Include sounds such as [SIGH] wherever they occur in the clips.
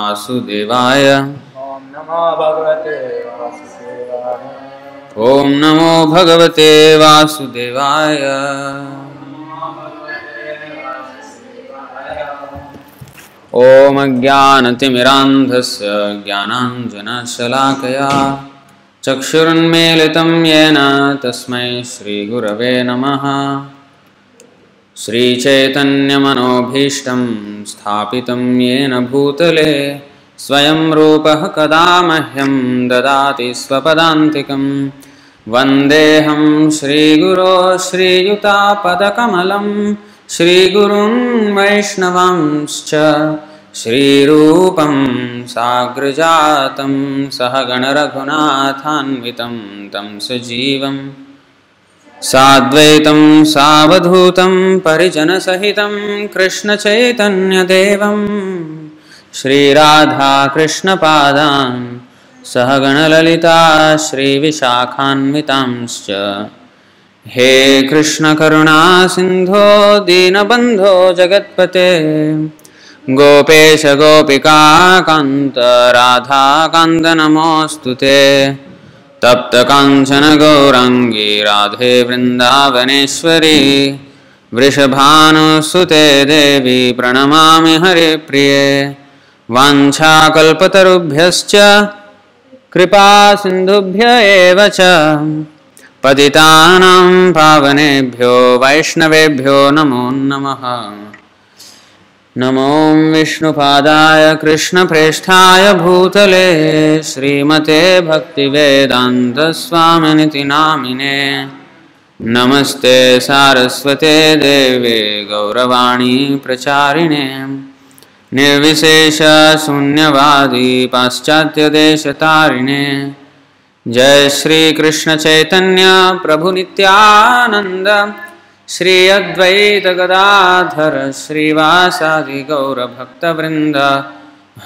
वासुदेवाय। ॐ नमो भगवते वासुदेवाय। ॐ अज्ञानतिमिरान्धस्य ज्ञानाञ्जनशलाकया। चक्षुरुन्मीलितं येन तस्मै श्रीगुरवे नमः श्रीचैतन्यमनोभीष्टं स्थापितं येन भूतले स्वयं रूपः कदा मह्यं ददाति स्वपदान्तिकं वन्देऽहं श्रीगुरो श्रीयुतापदकमलं श्रीगुरुन् वैष्णवांश्च श्रीरूपं साग्रजातं सहगणरघुनाथान्वितं तं सजीवम् साद्वैतं सावधूतं परिजनसहितं कृष्णचैतन्यदेवं श्रीराधाकृष्णपादान् सहगणललिता श्रीविशाखान्वितांश्च। हे कृष्णकरुणासिन्धो दीनबन्धो जगत्पते गोपेश गोपिकान्त राधाकान्त नमोऽस्तु ते तप्तकाञ्चन गौराङ्गी राधे वृन्दावनेश्वरी वृषभानुसुते देवी प्रणमामि हरिप्रिये वाञ्छाकल्पतरुभ्यश्च कृपासिन्धुभ्य एव च पतितानां पावनेभ्यो वैष्णवेभ्यो नमो नमः नमो विष्णुपादाय कृष्णप्रेष्ठाय भूतले श्रीमते भक्तिवेदान्तस्वामिनिति नामिने नमस्ते सारस्वते देवे गौरवाणी प्रचारिणे। निर्विशेषशून्यवादी पाश्चात्यदेशतारिणे। जय श्रीकृष्णचैतन्य प्रभुनित्यानन्द श्री अद्वैत गदाधर श्रीवासादि गौरभक्तवृन्द।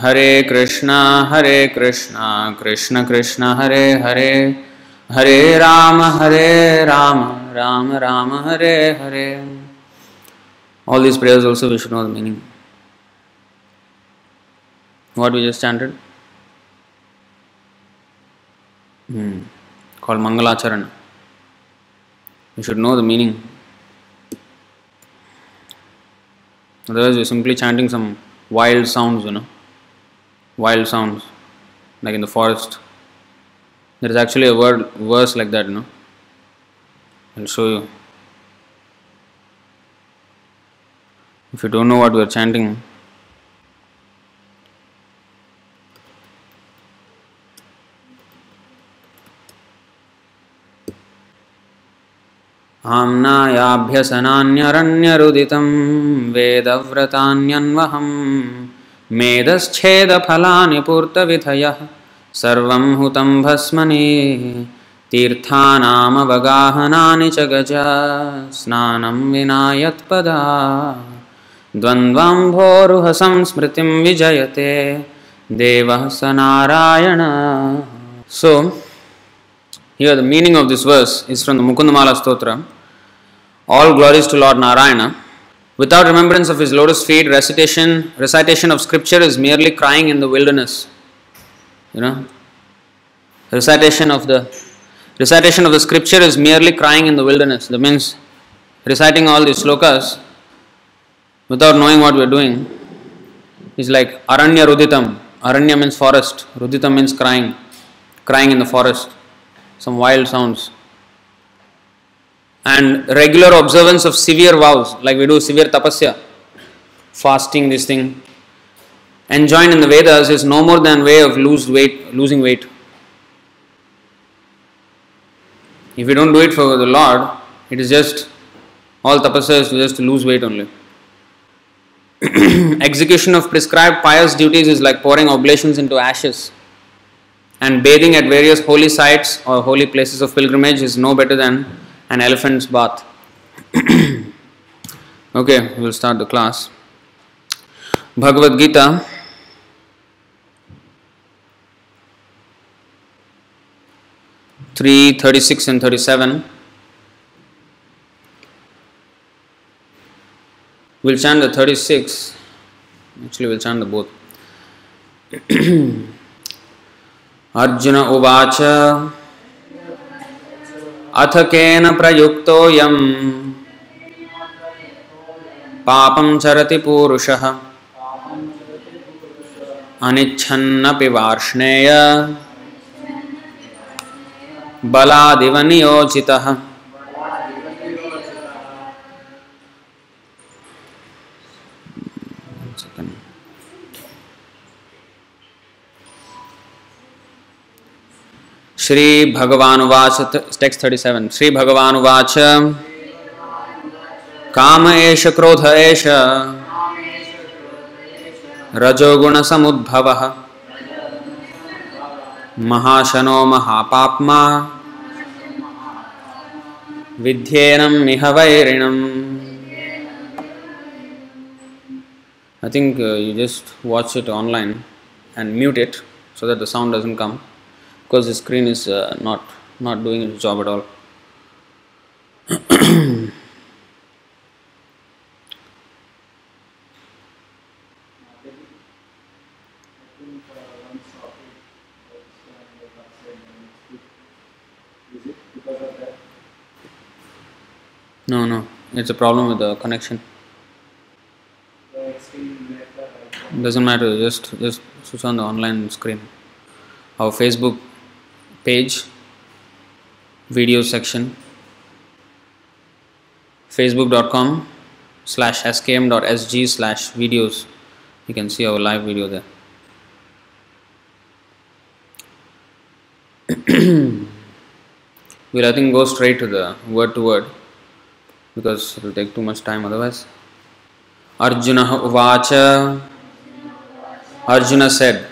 Hare Krishna Hare Krishna, Krishna Krishna, Hare Hare. Hare Rama Hare Rama Rama Rama, Hare Hare. All this prayers also Vishnu all meaning what we just chanted call mangalacharan you should know the meaning Otherwise, we're simply chanting some wild sounds, you know. Wild sounds, like in the forest. There is actually a word, verse like that, you know. I'll show you. If you don't know what we're chanting, आम्नायाभ्यसनान्यरण्यरुदितं वेदव्रतान्यन्वहं मेधश्छेदफलानि पूर्तविधयः सर्वं हुतं भस्मने तीर्थानामवगाहनानि च गजा स्नानं विना यत्पदा द्वन्द्वाम्भोरुह विजयते देवः स Narayan. So here the meaning of this verse is from the Mukundamala All glories to Lord Narayana. Without remembrance of his lotus feet, recitation recitation of scripture is merely crying in the wilderness. You know, recitation of the recitation of the scripture is merely crying in the wilderness. That means reciting all these slokas without knowing what we are doing is like aranya ruditam. Aranya means forest. Ruditam means crying, crying in the forest, some wild sounds and regular observance of severe vows, like we do severe tapasya, fasting, this thing, enjoined in the Vedas is no more than way of lose weight, losing weight. If you don't do it for the Lord, it is just all tapasya is just to lose weight only. [CLEARS THROAT] Execution of prescribed pious duties is like pouring oblations into ashes. And bathing at various holy sites or holy places of pilgrimage is no better than an elephant's bath. okay, we'll start the class. Bhagavad Gita, three thirty-six and thirty-seven. We'll chant the thirty-six. Actually, we'll chant the both. Arjun उवाच अथ केन प्रयुक्तोऽयम्। पापं चरति पूरुषः। अनिच्छन्नपि वार्ष्णेय। बलादिव नियोजितः One second. श्री भगवानुवाच टेक्स्ट थर्टी सेवन श्री भगवानुवाच काम एष क्रोध एष रजोगुणसमुद्भवः। महाशनो महापाप्मा विध्येनं इह वैरिणम् think uh, you just watch it online and mute it so that the sound doesn't come. Because the screen is uh, not not doing its job at all. No, no, it's a problem with the connection. Doesn't matter. Just just switch on the online screen. Our Facebook page, video section, facebook.com slash skm.sg slash videos. You can see our live video there. we'll I think go straight to the word to word because it will take too much time otherwise. Arjuna Uvacha Arjuna said,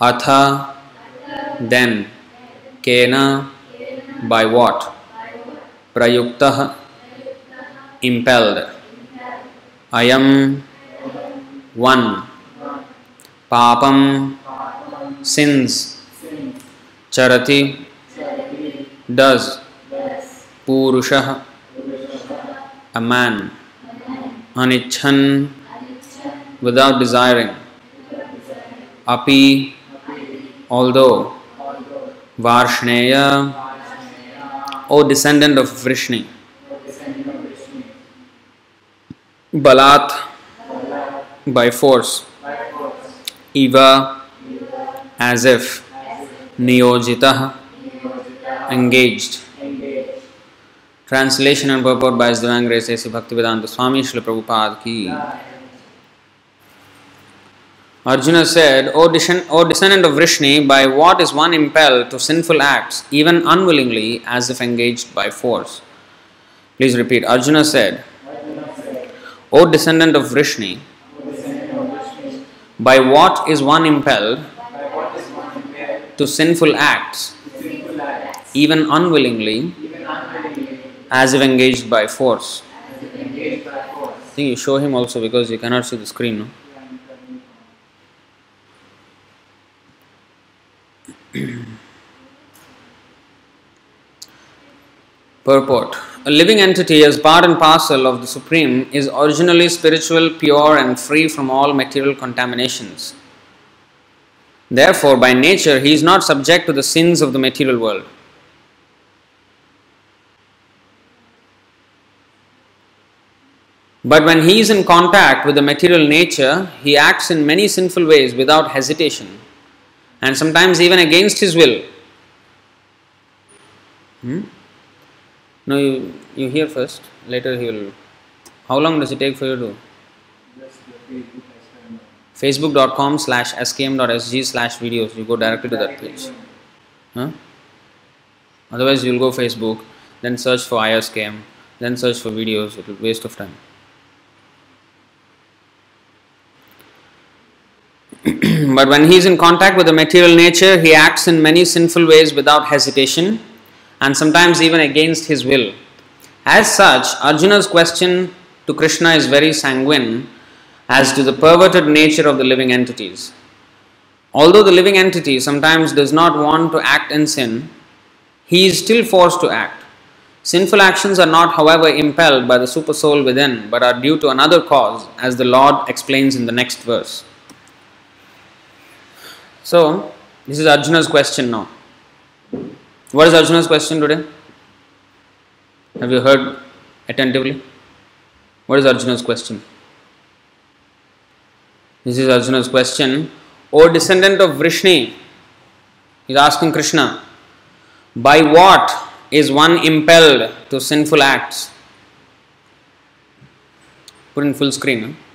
Atha, then, Kena, by what? Prayuktah, impelled. Ayam, one. Papam, sins. Charati, does. Purushah, a man. Anichan, without desiring. Api, although. Varshneya, O descendant of Vrishni. Balat, by force. Eva, as if. Niyojitah, engaged. Translation and purport by His Divine Grace Bhaktivedanta Swami Srila Prabhupada ki. Arjuna said, o, descend- o descendant of Vrishni, by what is one impelled to sinful acts, even unwillingly, as if engaged by force? Please repeat. Arjuna said, O descendant of Vrishni, by what is one impelled to sinful acts, even unwillingly, as if engaged by force? I think you show him also because you cannot see the screen. No? [CLEARS THROAT] Purport A living entity, as part and parcel of the Supreme, is originally spiritual, pure, and free from all material contaminations. Therefore, by nature, he is not subject to the sins of the material world. But when he is in contact with the material nature, he acts in many sinful ways without hesitation and sometimes even against his will. Hmm? No, you, you hear first, later he will. How long does it take for you to? Facebook.com slash skm.sg slash videos. You go directly to that page. Huh? Otherwise, you'll go Facebook, then search for ISKM, then search for videos. It will waste of time. [CLEARS THROAT] but when he is in contact with the material nature, he acts in many sinful ways without hesitation and sometimes even against his will. As such, Arjuna's question to Krishna is very sanguine as to the perverted nature of the living entities. Although the living entity sometimes does not want to act in sin, he is still forced to act. Sinful actions are not, however, impelled by the supersoul within, but are due to another cause, as the Lord explains in the next verse. So, this is Arjuna's question now. What is Arjuna's question today? Have you heard attentively? What is Arjuna's question? This is Arjuna's question. O descendant of Vrishni, he is asking Krishna, by what is one impelled to sinful acts? Put in full screen. huh?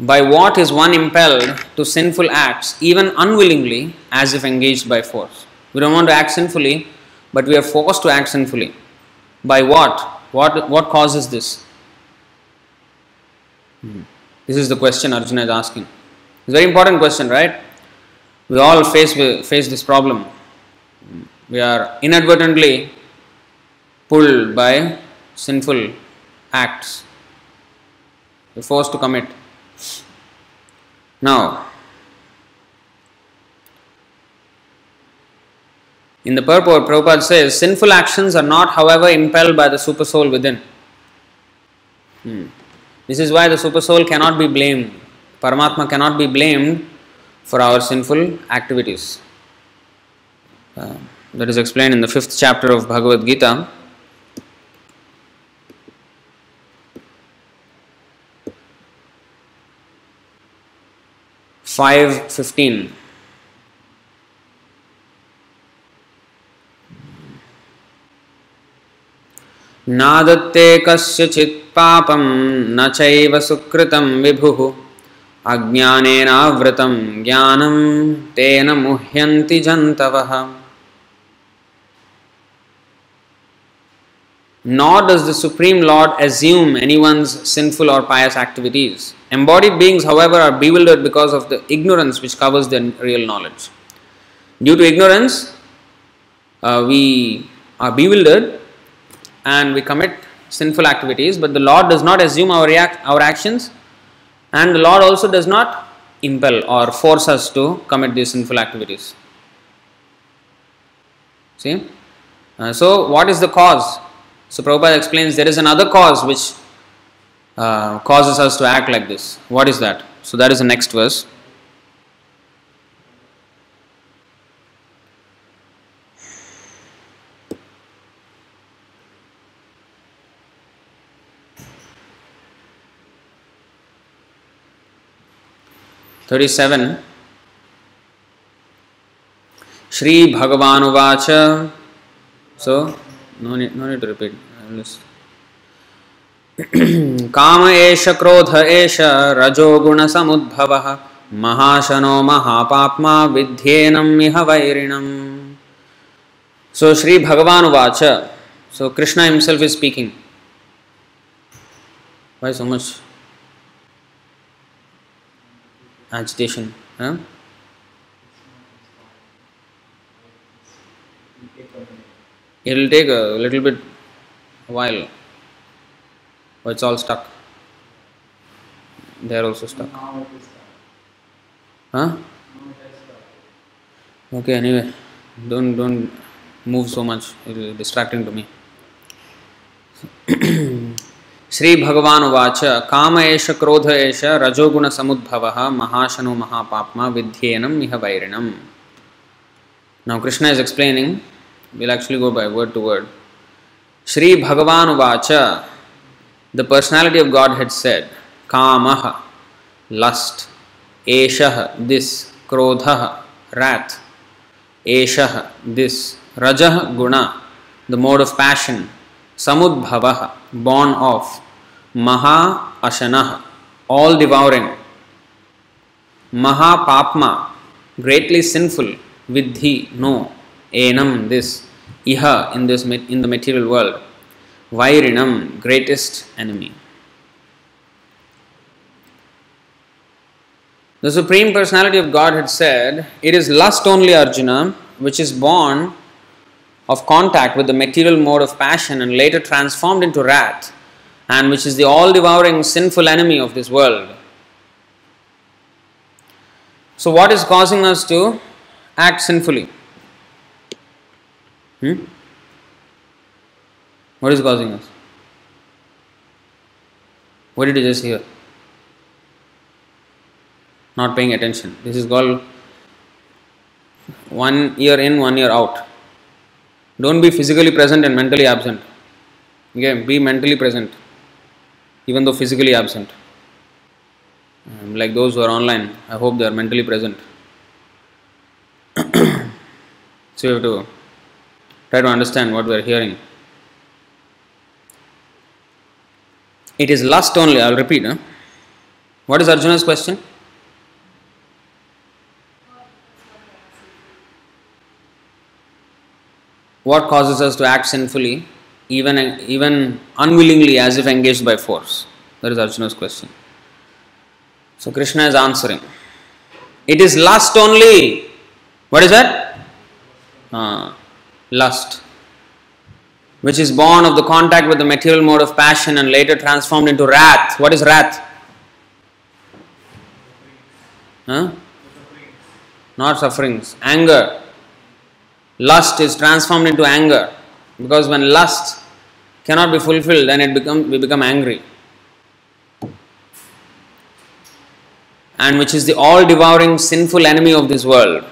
By what is one impelled to sinful acts, even unwillingly, as if engaged by force? We don't want to act sinfully, but we are forced to act sinfully. By what? What, what causes this? Hmm. This is the question Arjuna is asking. It's a very important question, right? We all face, face this problem. We are inadvertently pulled by sinful acts. We're forced to commit. Now, in the purport, Prabhupada says sinful actions are not, however, impelled by the super soul within. Hmm. This is why the super soul cannot be blamed. Paramatma cannot be blamed for our sinful activities. Uh, that is explained in the fifth chapter of Bhagavad Gita. Five fifteen. नादत्ते कस्यचित् पापं न चैव सुकृतं विभुः अज्ञानेनावृतं ज्ञानं तेन मुह्यन्ति जन्तवः Nor does the Supreme Lord assume anyone's sinful or pious activities. Embodied beings, however, are bewildered because of the ignorance which covers their real knowledge. Due to ignorance, uh, we are bewildered and we commit sinful activities, but the Lord does not assume our, react, our actions, and the Lord also does not impel or force us to commit these sinful activities. See? Uh, so, what is the cause? So, Prabhupada explains there is another cause which uh, causes us to act like this. What is that? So, that is the next verse. Thirty-seven. Shri Bhagavan So, no need repeat काम एष क्रोध एष रजोगुण समुद्भव महाशनो महापात्मा विध्येनम इह वैरिणम so Shri Bhagavan watch so Krishna himself is speaking so much agitation It will take a little bit while. Oh, it's all stuck. They are also stuck. Huh? Okay, anyway, don't don't move so much. It is distracting to me. Shri Bhagavan उवाच काम एष क्रोध एष रजोगुण समुद्भव महाशनो महापाप्मा विध्येनम इह वैरिणम Now Krishna is explaining, we'll actually go by word to word. Shri Bhagavan Uvacha, the personality of Godhead said, Kamaha, lust, Eshah, this, Krodha, wrath, Eshah, this, Rajah, guna, the mode of passion, Samudbhavah, born of, Maha Ashanah, all devouring, Maha Papma, greatly sinful, Vidhi, no, Enam, this, Iha, in, this, in the material world, Vairinam, greatest enemy. The Supreme Personality of Godhead said, It is lust only, Arjuna, which is born of contact with the material mode of passion and later transformed into wrath, and which is the all devouring sinful enemy of this world. So, what is causing us to act sinfully? Hmm? What is causing us? What did you just hear? not paying attention. This is called one year in, one year out. Don't be physically present and mentally absent. Okay, be mentally present, even though physically absent. Um, like those who are online, I hope they are mentally present. [COUGHS] so you have to try to understand what we are hearing. It is lust only, I'll repeat. Huh? What is Arjuna's question? What causes us to act sinfully, even, even unwillingly, as if engaged by force? That is Arjuna's question. So Krishna is answering. It is lust only. What is that? Uh, lust. Which is born of the contact with the material mode of passion and later transformed into wrath. What is wrath? Huh? Not sufferings. Anger. Lust is transformed into anger. Because when lust cannot be fulfilled, then it become, we become angry. and which is the all devouring sinful enemy of this world.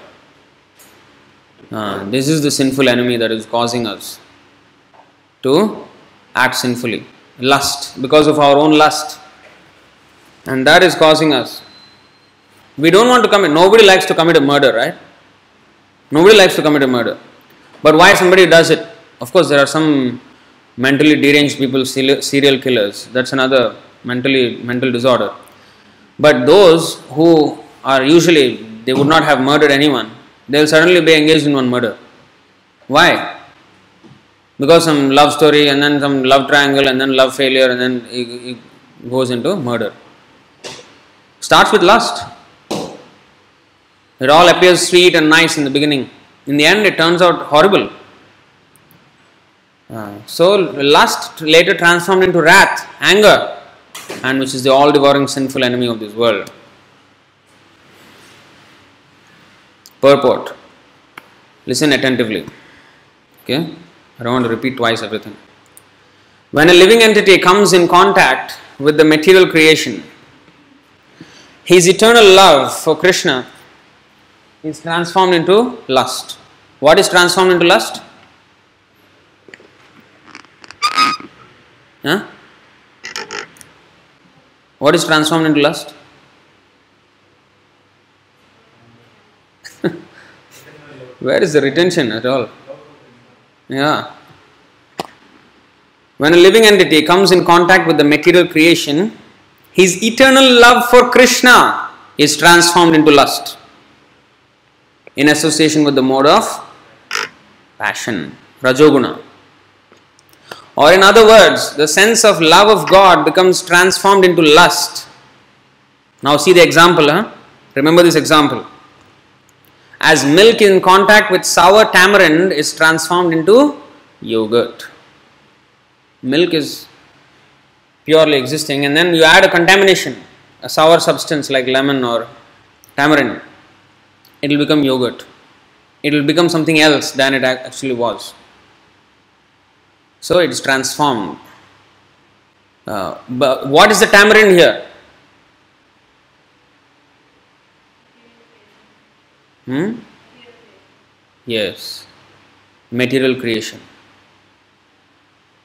Uh, this is the sinful enemy that is causing us to act sinfully. Lust, because of our own lust. And that is causing us. We don't want to commit, nobody likes to commit a murder, right? Nobody likes to commit a murder. But why somebody does it? Of course, there are some mentally deranged people, serial killers. That's another mentally mental disorder. But those who are usually, they would not have murdered anyone, they will suddenly be engaged in one murder. Why? Because some love story and then some love triangle and then love failure and then it, goes into murder. Starts with lust. It all appears sweet and nice in the beginning. In the end, it turns out horrible. Uh, so, lust later transformed into wrath, anger and which is the all devouring sinful enemy of this world. Purport. Listen attentively. Okay? I don't want to repeat twice everything. When a living entity comes in contact with the material creation, his eternal love for Krishna is transformed into lust. What is transformed into lust? Huh? What is transformed into lust? [LAUGHS] Where is the retention at all? Yeah. When a living entity comes in contact with the material creation, his eternal love for Krishna is transformed into lust in association with the mode of passion, Rajoguna. Or, in other words, the sense of love of God becomes transformed into lust. Now, see the example, huh? Remember this example. As milk in contact with sour tamarind is transformed into yogurt. Milk is purely existing, and then you add a contamination, a sour substance like lemon or tamarind, it will become yogurt. It will become something else than it actually was. So it's transformed. Uh, but what is the tamarind here? Hmm? Yes, material creation.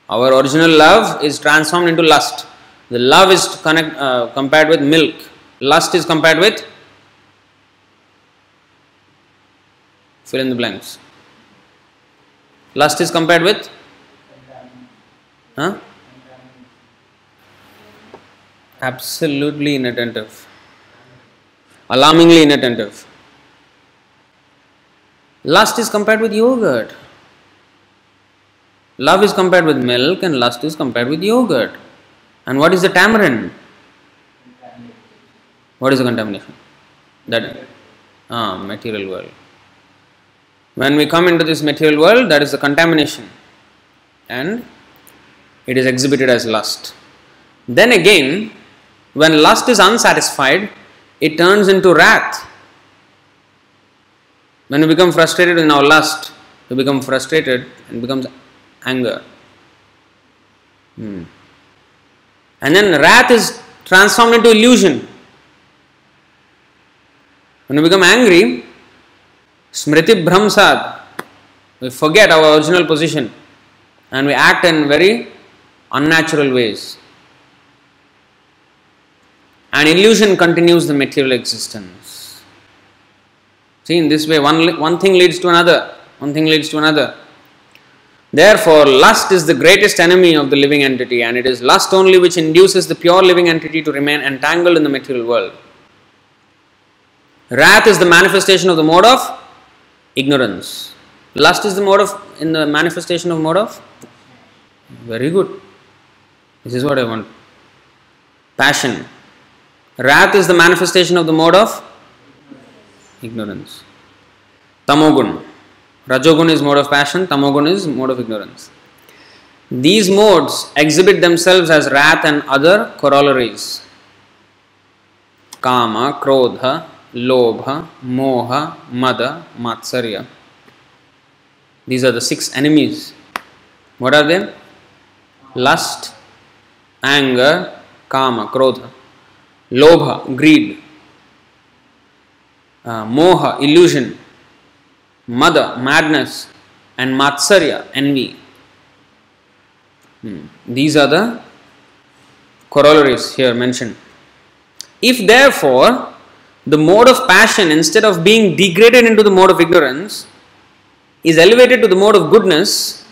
Our original love is transformed into lust. The love is connect, uh, compared with milk. Lust is compared with fill in the blanks. Lust is compared with Huh? Absolutely inattentive. Alarmingly inattentive. Lust is compared with yogurt. Love is compared with milk and lust is compared with yogurt. And what is the tamarind? What is the contamination? That ah, material world. When we come into this material world, that is the contamination. And it is exhibited as lust. Then again, when lust is unsatisfied, it turns into wrath. When we become frustrated in our lust, we become frustrated and becomes anger. Hmm. And then wrath is transformed into illusion. When we become angry, smriti bhramsad, we forget our original position and we act in very unnatural ways. And illusion continues the material existence. See, in this way, one, one thing leads to another, one thing leads to another. Therefore, lust is the greatest enemy of the living entity, and it is lust only which induces the pure living entity to remain entangled in the material world. Wrath is the manifestation of the mode of ignorance. Lust is the mode of in the manifestation of mode of very good. This is what I want. Passion. Wrath is the manifestation of the mode of ignorance. Tamogun. Rajogun is mode of passion, tamogun is mode of ignorance. These modes exhibit themselves as wrath and other corollaries. Kama, Krodha, Lobha, Moha, Mada, Matsarya. These are the six enemies. What are they? Lust, anger, Kama, Krodha, Lobha, greed, uh, Moha, illusion, Mada, madness, and Matsarya, envy. Hmm. These are the corollaries here mentioned. If therefore the mode of passion, instead of being degraded into the mode of ignorance, is elevated to the mode of goodness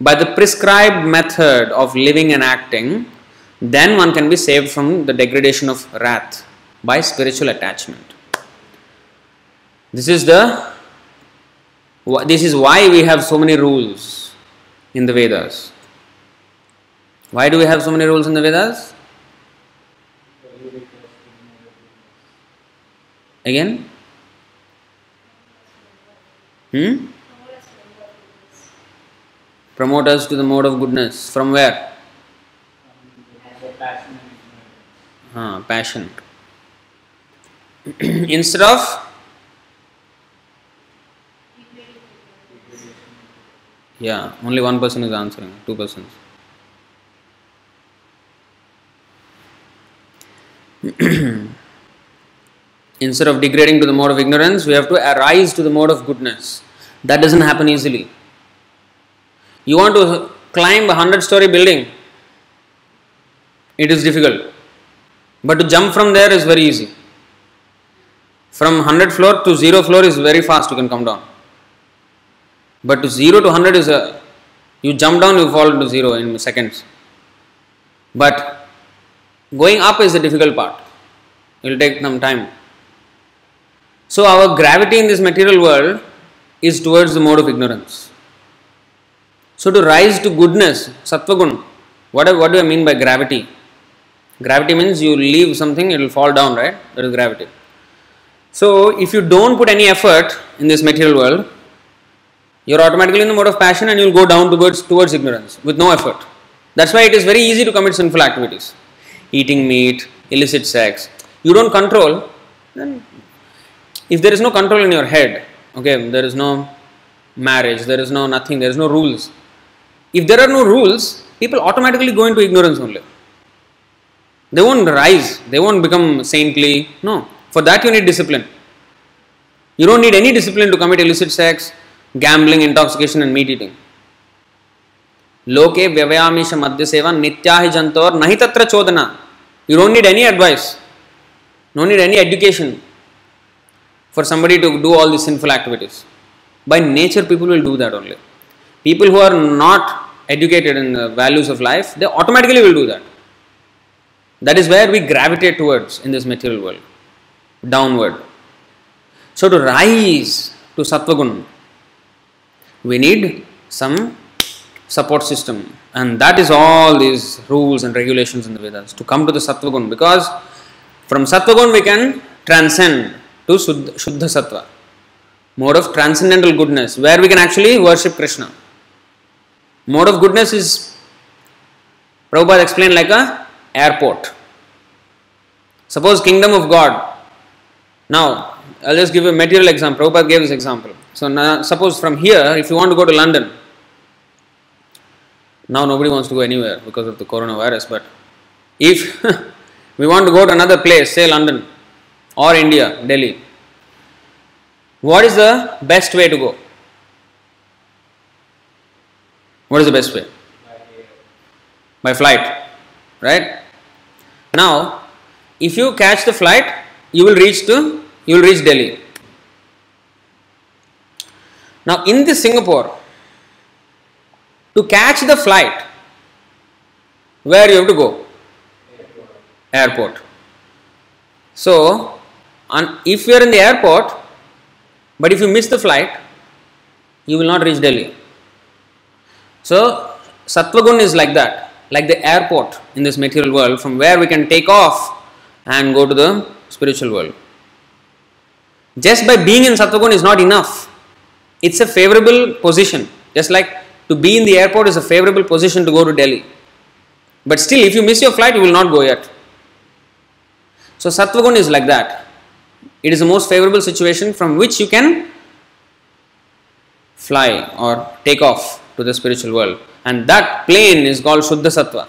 by the prescribed method of living and acting, then one can be saved from the degradation of wrath by spiritual attachment. This is the this is why we have so many rules in the Vedas. Why do we have so many rules in the Vedas? Again? Hmm? Promote us to the mode of goodness. From where? Ah, passion. [CLEARS THROAT] Instead of Yeah, only one person is answering, two persons. [CLEARS THROAT] Instead of degrading to the mode of ignorance, we have to arise to the mode of goodness. That doesn't happen easily. You want to climb a hundred story building, it is difficult. But to jump from there is very easy. From 100 floor to 0 floor is very fast, you can come down. But to 0 to 100 is a you jump down, you fall to 0 in seconds. But going up is the difficult part. It will take some time. So, our gravity in this material world is towards the mode of ignorance. So, to rise to goodness, sattvagun, what, what do I mean by gravity? Gravity means you leave something, it will fall down, right? That is gravity. So, if you don't put any effort in this material world, you are automatically in the mode of passion and you will go down towards, towards ignorance with no effort. That's why it is very easy to commit sinful activities. Eating meat, illicit sex. You don't control, then if there is no control in your head, okay, there is no marriage, there is no nothing, there is no rules. If there are no rules, people automatically go into ignorance only. They won't rise, they won't become saintly. No. For that you need discipline. You don't need any discipline to commit illicit sex, gambling, intoxication, and meat eating. Loke Vyavayameesha Madhyaseva Nityahi Nahi Tatra Chodana. You don't need any advice, no need any education for somebody to do all these sinful activities. By nature, people will do that only. People who are not educated in the values of life, they automatically will do that. That is where we gravitate towards in this material world, downward. So, to rise to Sattva we need some support system. And that is all these rules and regulations in the vedas to come to the sattvagun because from sattvagun we can transcend to shuddha, shuddha sattva. Mode of transcendental goodness where we can actually worship krishna. Mode of goodness is prabhupada explained like a airport. Suppose kingdom of god. Now i'll just give a material example. Prabhupada gave this example so now suppose from here if you want to go to london now nobody wants to go anywhere because of the coronavirus, but if [LAUGHS] we want to go to another place, say London or India, Delhi, What is the best way to go? What is the best way? By flight, right? Now, if you catch the flight, you will reach to you will reach Delhi. Now, in this Singapore, to catch the flight, where you have to go? Airport. So, on, if you are in the airport, but if you miss the flight, you will not reach Delhi. So, Sattvagun is like that, like the airport in this material world from where we can take off and go to the spiritual world. Just by being in Sattvagun is not enough. It's a favorable position. Just like to be in the airport is a favorable position to go to Delhi. But still, if you miss your flight, you will not go yet. So, Sattvagun is like that. It is the most favorable situation from which you can fly or take off to the spiritual world. And that plane is called Shuddha Sattva.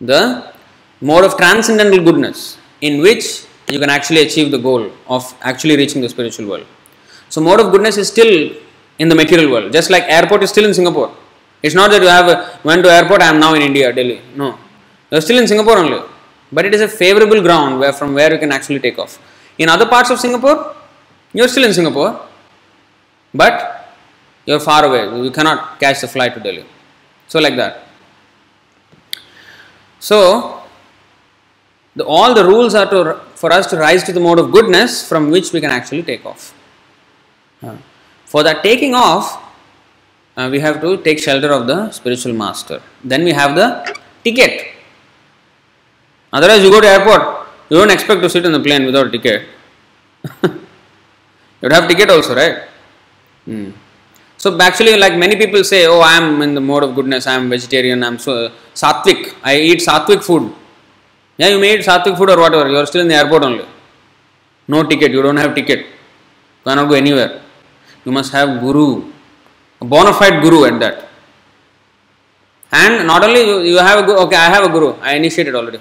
The mode of transcendental goodness in which you can actually achieve the goal of actually reaching the spiritual world. So, mode of goodness is still in the material world, just like airport is still in Singapore. It's not that you have went to airport, I am now in India, Delhi. No, you are still in Singapore only. But it is a favorable ground where from where you can actually take off. In other parts of Singapore, you are still in Singapore, but you are far away. You cannot catch the flight to Delhi. So like that. So the, all the rules are to for us to rise to the mode of goodness from which we can actually take off. For that taking off, uh, we have to take shelter of the spiritual master. Then we have the ticket. Otherwise, you go to airport, you don't expect to sit in the plane without ticket. [LAUGHS] you would have ticket also, right? Hmm. So actually, like many people say, oh, I am in the mode of goodness. I am vegetarian. I am so sattvic. I eat sattvic food. Yeah, you may eat sattvic food or whatever. You are still in the airport only. No ticket. You don't have ticket. You cannot go anywhere. You must have guru, a bona fide guru at that. And not only you, you have a guru. Okay, I have a guru. I initiated already,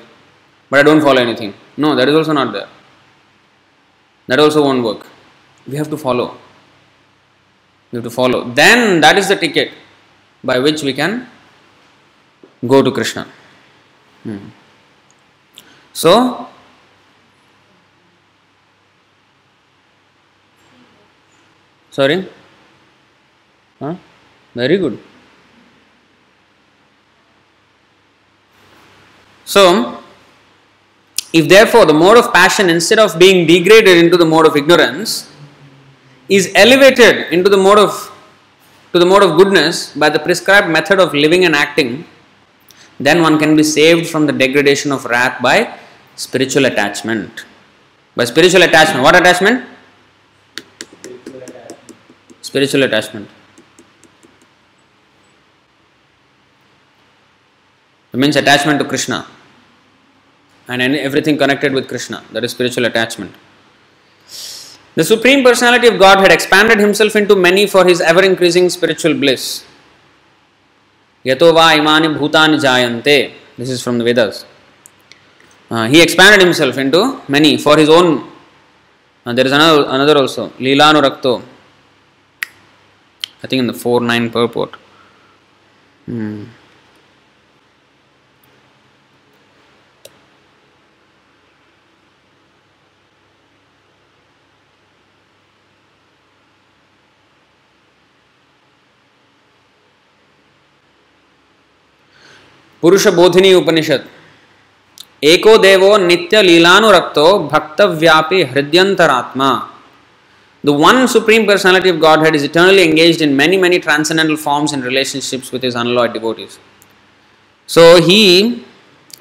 but I don't follow anything. No, that is also not there. That also won't work. We have to follow. We have to follow. Then that is the ticket by which we can go to Krishna. Hmm. So, sorry? Huh? Very good. So, if therefore the mode of passion instead of being degraded into the mode of ignorance is elevated into the mode of to the mode of goodness by the prescribed method of living and acting, then one can be saved from the degradation of wrath by spiritual attachment. By spiritual attachment, what attachment? Spiritual attachment. It means attachment to Krishna and everything connected with Krishna. That is spiritual attachment. The Supreme Personality of Godhead expanded himself into many for his ever increasing spiritual bliss. Yato va imani bhutani jayante. This is from the Vedas. Uh, he expanded himself into many for his own. Uh, there is another, another also. Leelanurakto. I think in the 4 9 purport. Hmm. पुरुष बोधिनी उपनिषद एको देवो नित्य लीलानुरक्तो भक्त व्यापी हृदयंतरात्मा The one Supreme Personality of Godhead is eternally engaged in many, many transcendental forms and relationships with his unalloyed devotees. So he,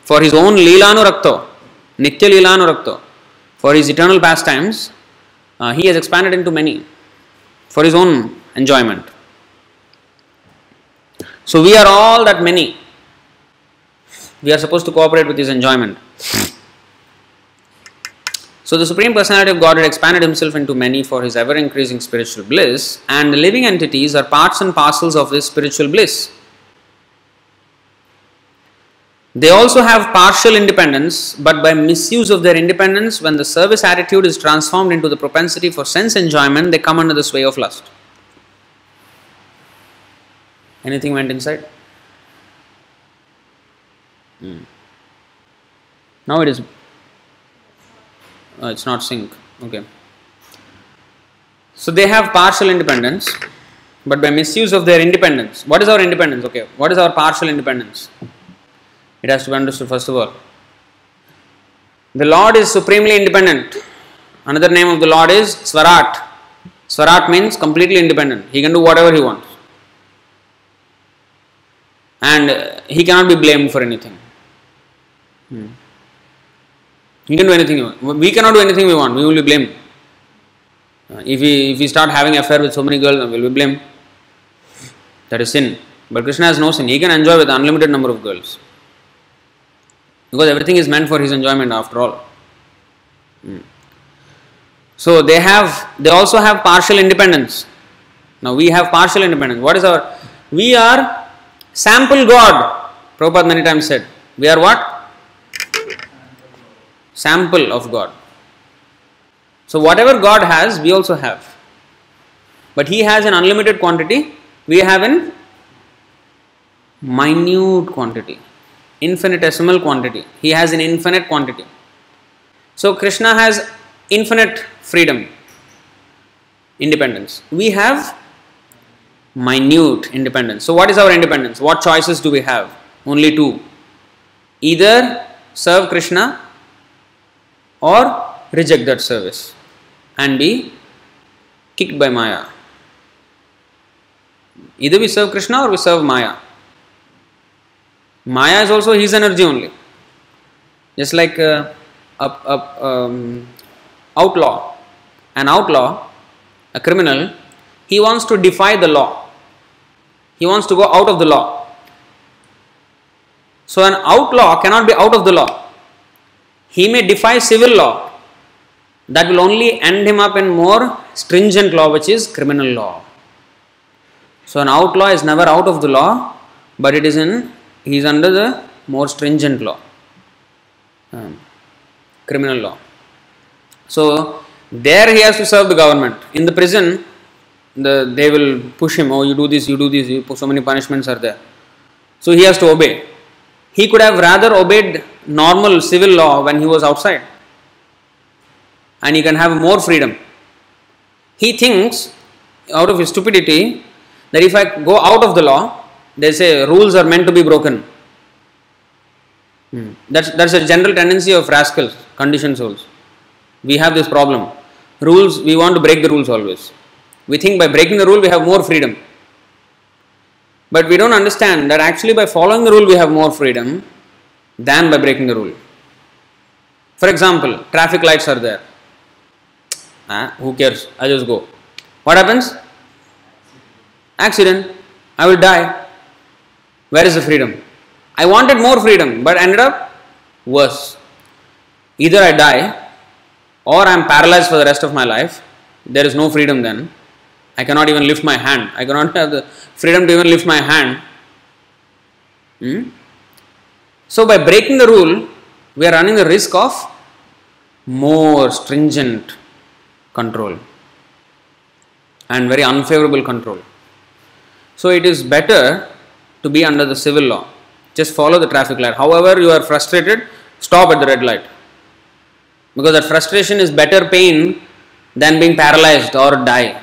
for his own Leelanurakto, Nitya Leelanurakto, for his eternal pastimes, uh, he has expanded into many for his own enjoyment. So we are all that many. We are supposed to cooperate with his enjoyment. So the Supreme Personality of Godhead expanded himself into many for his ever increasing spiritual bliss, and the living entities are parts and parcels of this spiritual bliss. They also have partial independence, but by misuse of their independence, when the service attitude is transformed into the propensity for sense enjoyment, they come under the sway of lust. Anything went inside? Hmm. Now it is. Uh, it's not sync. Okay. So they have partial independence, but by misuse of their independence. What is our independence? Okay. What is our partial independence? It has to be understood first of all. The Lord is supremely independent. Another name of the Lord is Swarat. Swarat means completely independent. He can do whatever he wants. And he cannot be blamed for anything. Hmm. He can do anything. We cannot do anything we want. We will be blamed. Uh, if we if we start having affair with so many girls, we will be blamed. That is sin. But Krishna has no sin. He can enjoy with unlimited number of girls. Because everything is meant for his enjoyment after all. Hmm. So they have they also have partial independence. Now we have partial independence. What is our we are sample God. Prabhupada many times said. We are what? Sample of God. So whatever God has, we also have. But He has an unlimited quantity, we have in minute quantity, infinitesimal quantity. He has an infinite quantity. So Krishna has infinite freedom, independence. We have minute independence. So what is our independence? What choices do we have? Only two. Either serve Krishna or reject that service and be kicked by Maya. Either we serve Krishna or we serve Maya. Maya is also his energy only. Just like uh, um, outlaw, an outlaw, a criminal, he wants to defy the law. He wants to go out of the law. So an outlaw cannot be out of the law. He may defy civil law. That will only end him up in more stringent law, which is criminal law. So an outlaw is never out of the law, but it is in he is under the more stringent law, um, criminal law. So there he has to serve the government. In the prison, the they will push him. Oh, you do this, you do this. You, so many punishments are there. So he has to obey. He could have rather obeyed normal civil law when he was outside, and he can have more freedom. He thinks, out of his stupidity, that if I go out of the law, they say rules are meant to be broken. Hmm. That's, that's a general tendency of rascals, conditioned souls. We have this problem. Rules, we want to break the rules always. We think by breaking the rule we have more freedom. But we don't understand that actually by following the rule we have more freedom than by breaking the rule. For example, traffic lights are there. Ah, who cares? I just go. What happens? Accident. I will die. Where is the freedom? I wanted more freedom, but ended up worse. Either I die or I am paralyzed for the rest of my life. There is no freedom then. I cannot even lift my hand. I cannot [LAUGHS] have the freedom to even lift my hand. Hmm? So, by breaking the rule, we are running the risk of more stringent control and very unfavorable control. So, it is better to be under the civil law. Just follow the traffic light. However, you are frustrated, stop at the red light. Because that frustration is better pain than being paralyzed or die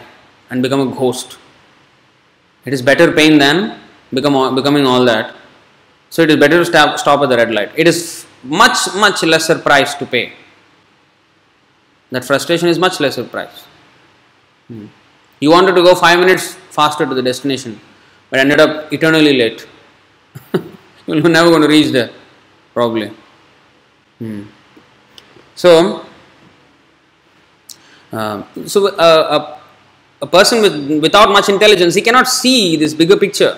and become a ghost. It is better pain than become, becoming all that. So it is better to stop, stop at the red light. It is much, much lesser price to pay. That frustration is much lesser price. Hmm. You wanted to go five minutes faster to the destination, but ended up eternally late. [LAUGHS] You're never going to reach there, probably. Hmm. So, uh, so uh, a, a person with, without much intelligence, he cannot see this bigger picture.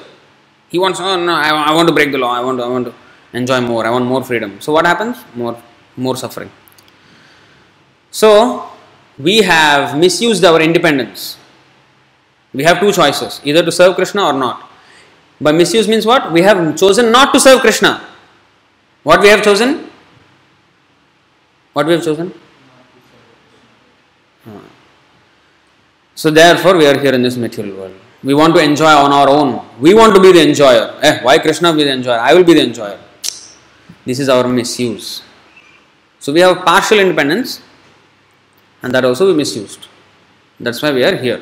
He wants, oh no, I, I want to break the law. I want to, I want to enjoy more. I want more freedom. So what happens? More, more suffering. So we have misused our independence. We have two choices: either to serve Krishna or not. By misuse means what? We have chosen not to serve Krishna. What we have chosen? What we have chosen? So therefore we are here in this material world. We want to enjoy on our own. We want to be the enjoyer. Eh, why Krishna be the enjoyer? I will be the enjoyer. This is our misuse. So we have partial independence and that also we misused. That's why we are here.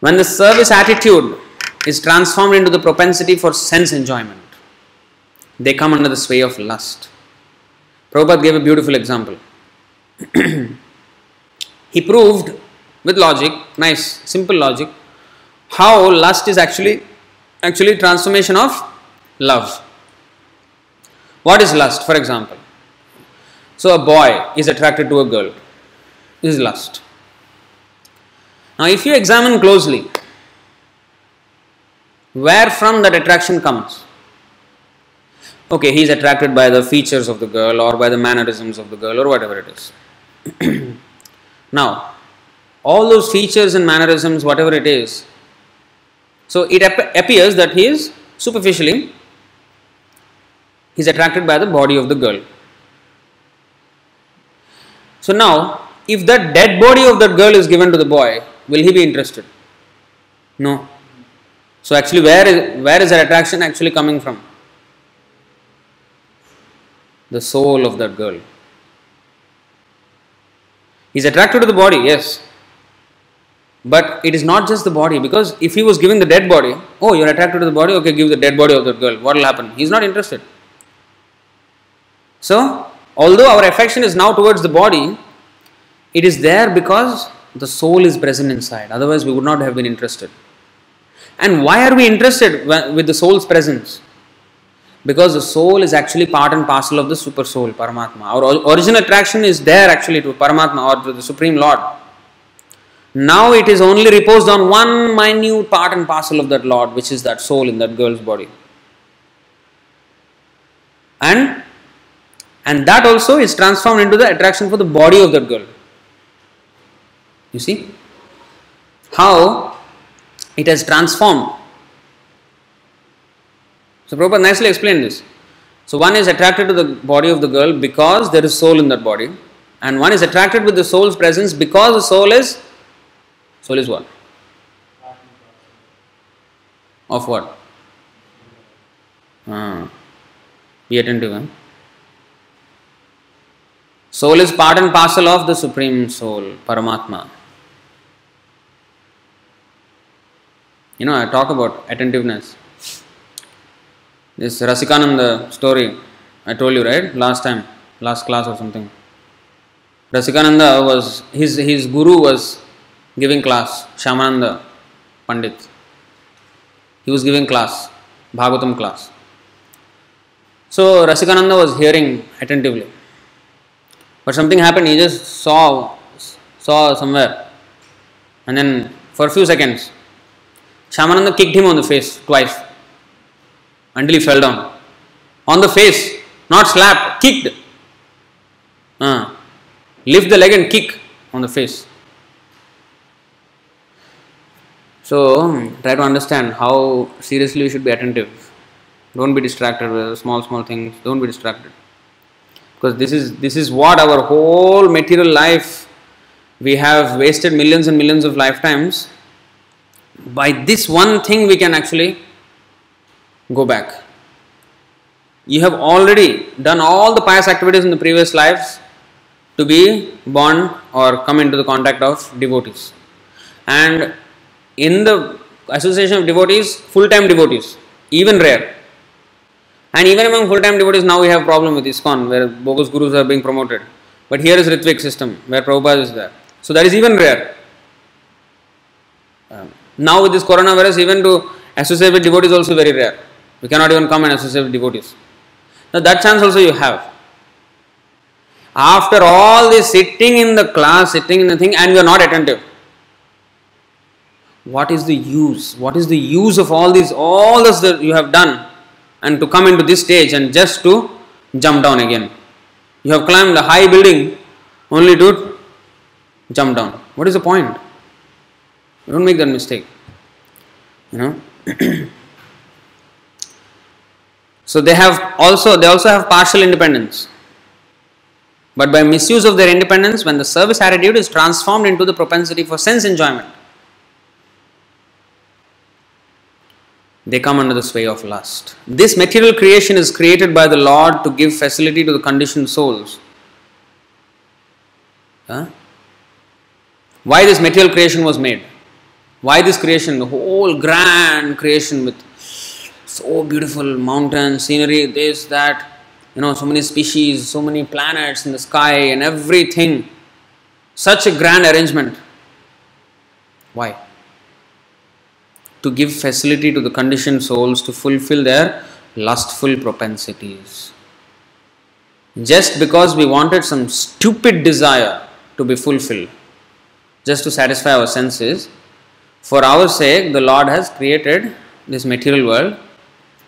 When the service attitude is transformed into the propensity for sense enjoyment, they come under the sway of lust. Prabhupada gave a beautiful example. [CLEARS THROAT] he proved with logic, nice, simple logic, how lust is actually actually transformation of love. What is lust, for example? So a boy is attracted to a girl. This is lust. Now if you examine closely, where from that attraction comes? Okay, he is attracted by the features of the girl or by the mannerisms of the girl or whatever it is. [CLEARS THROAT] now, all those features and mannerisms, whatever it is, so it ap- appears that he is superficially he is attracted by the body of the girl. So now, if that dead body of that girl is given to the boy, will he be interested? No. So actually, where is where is that attraction actually coming from? The soul of that girl. He's attracted to the body, yes. But it is not just the body because if he was giving the dead body, oh, you're attracted to the body, okay, give the dead body of that girl. What will happen? He's not interested. So, although our affection is now towards the body, it is there because the soul is present inside. Otherwise, we would not have been interested. And why are we interested with the soul's presence? Because the soul is actually part and parcel of the super soul, Paramatma. Our original attraction is there actually to Paramatma or to the Supreme Lord. Now it is only reposed on one minute part and parcel of that Lord, which is that soul in that girl's body. And and that also is transformed into the attraction for the body of that girl. You see? How it has transformed. So Prabhupada nicely explained this. So one is attracted to the body of the girl because there is soul in that body, and one is attracted with the soul's presence because the soul is soul is what? Of what? Ah, be attentive. Huh? Soul is part and parcel of the Supreme Soul, Paramatma. You know, I talk about attentiveness. This Rasikananda story I told you, right? Last time, last class or something. Rasikananda was, his, his guru was giving class, Shyamananda Pandit. He was giving class, Bhagavatam class. So Rasikananda was hearing attentively. But something happened, he just saw saw somewhere. And then for a few seconds, Shyamananda kicked him on the face twice until he fell down. On the face, not slapped, kicked. Uh, lift the leg and kick on the face. So, um, try to understand how seriously you should be attentive. Don't be distracted with small, small things. Don't be distracted. Because this is this is what our whole material life we have wasted millions and millions of lifetimes. By this one thing we can actually go back. You have already done all the pious activities in the previous lives to be born or come into the contact of devotees. And in the association of devotees, full time devotees, even rare. And even among full time devotees, now we have problem with ISKCON where bogus gurus are being promoted. But here is Ritvik system where Prabhupada is there. So that is even rare. Um, now with this coronavirus, even to associate with devotees also very rare. We cannot even come and associate with devotees. Now that chance also you have. After all this sitting in the class, sitting in the thing, and you are not attentive. What is the use? What is the use of all this, all this that you have done, and to come into this stage and just to jump down again? You have climbed a high building only to jump down. What is the point? Don't make that mistake. You know. [CLEARS THROAT] So they have also they also have partial independence. But by misuse of their independence, when the service attitude is transformed into the propensity for sense enjoyment, they come under the sway of lust. This material creation is created by the Lord to give facility to the conditioned souls. Huh? Why this material creation was made? Why this creation? The whole grand creation with so beautiful mountains, scenery, this, that, you know, so many species, so many planets in the sky, and everything. Such a grand arrangement. Why? To give facility to the conditioned souls to fulfill their lustful propensities. Just because we wanted some stupid desire to be fulfilled, just to satisfy our senses, for our sake, the Lord has created this material world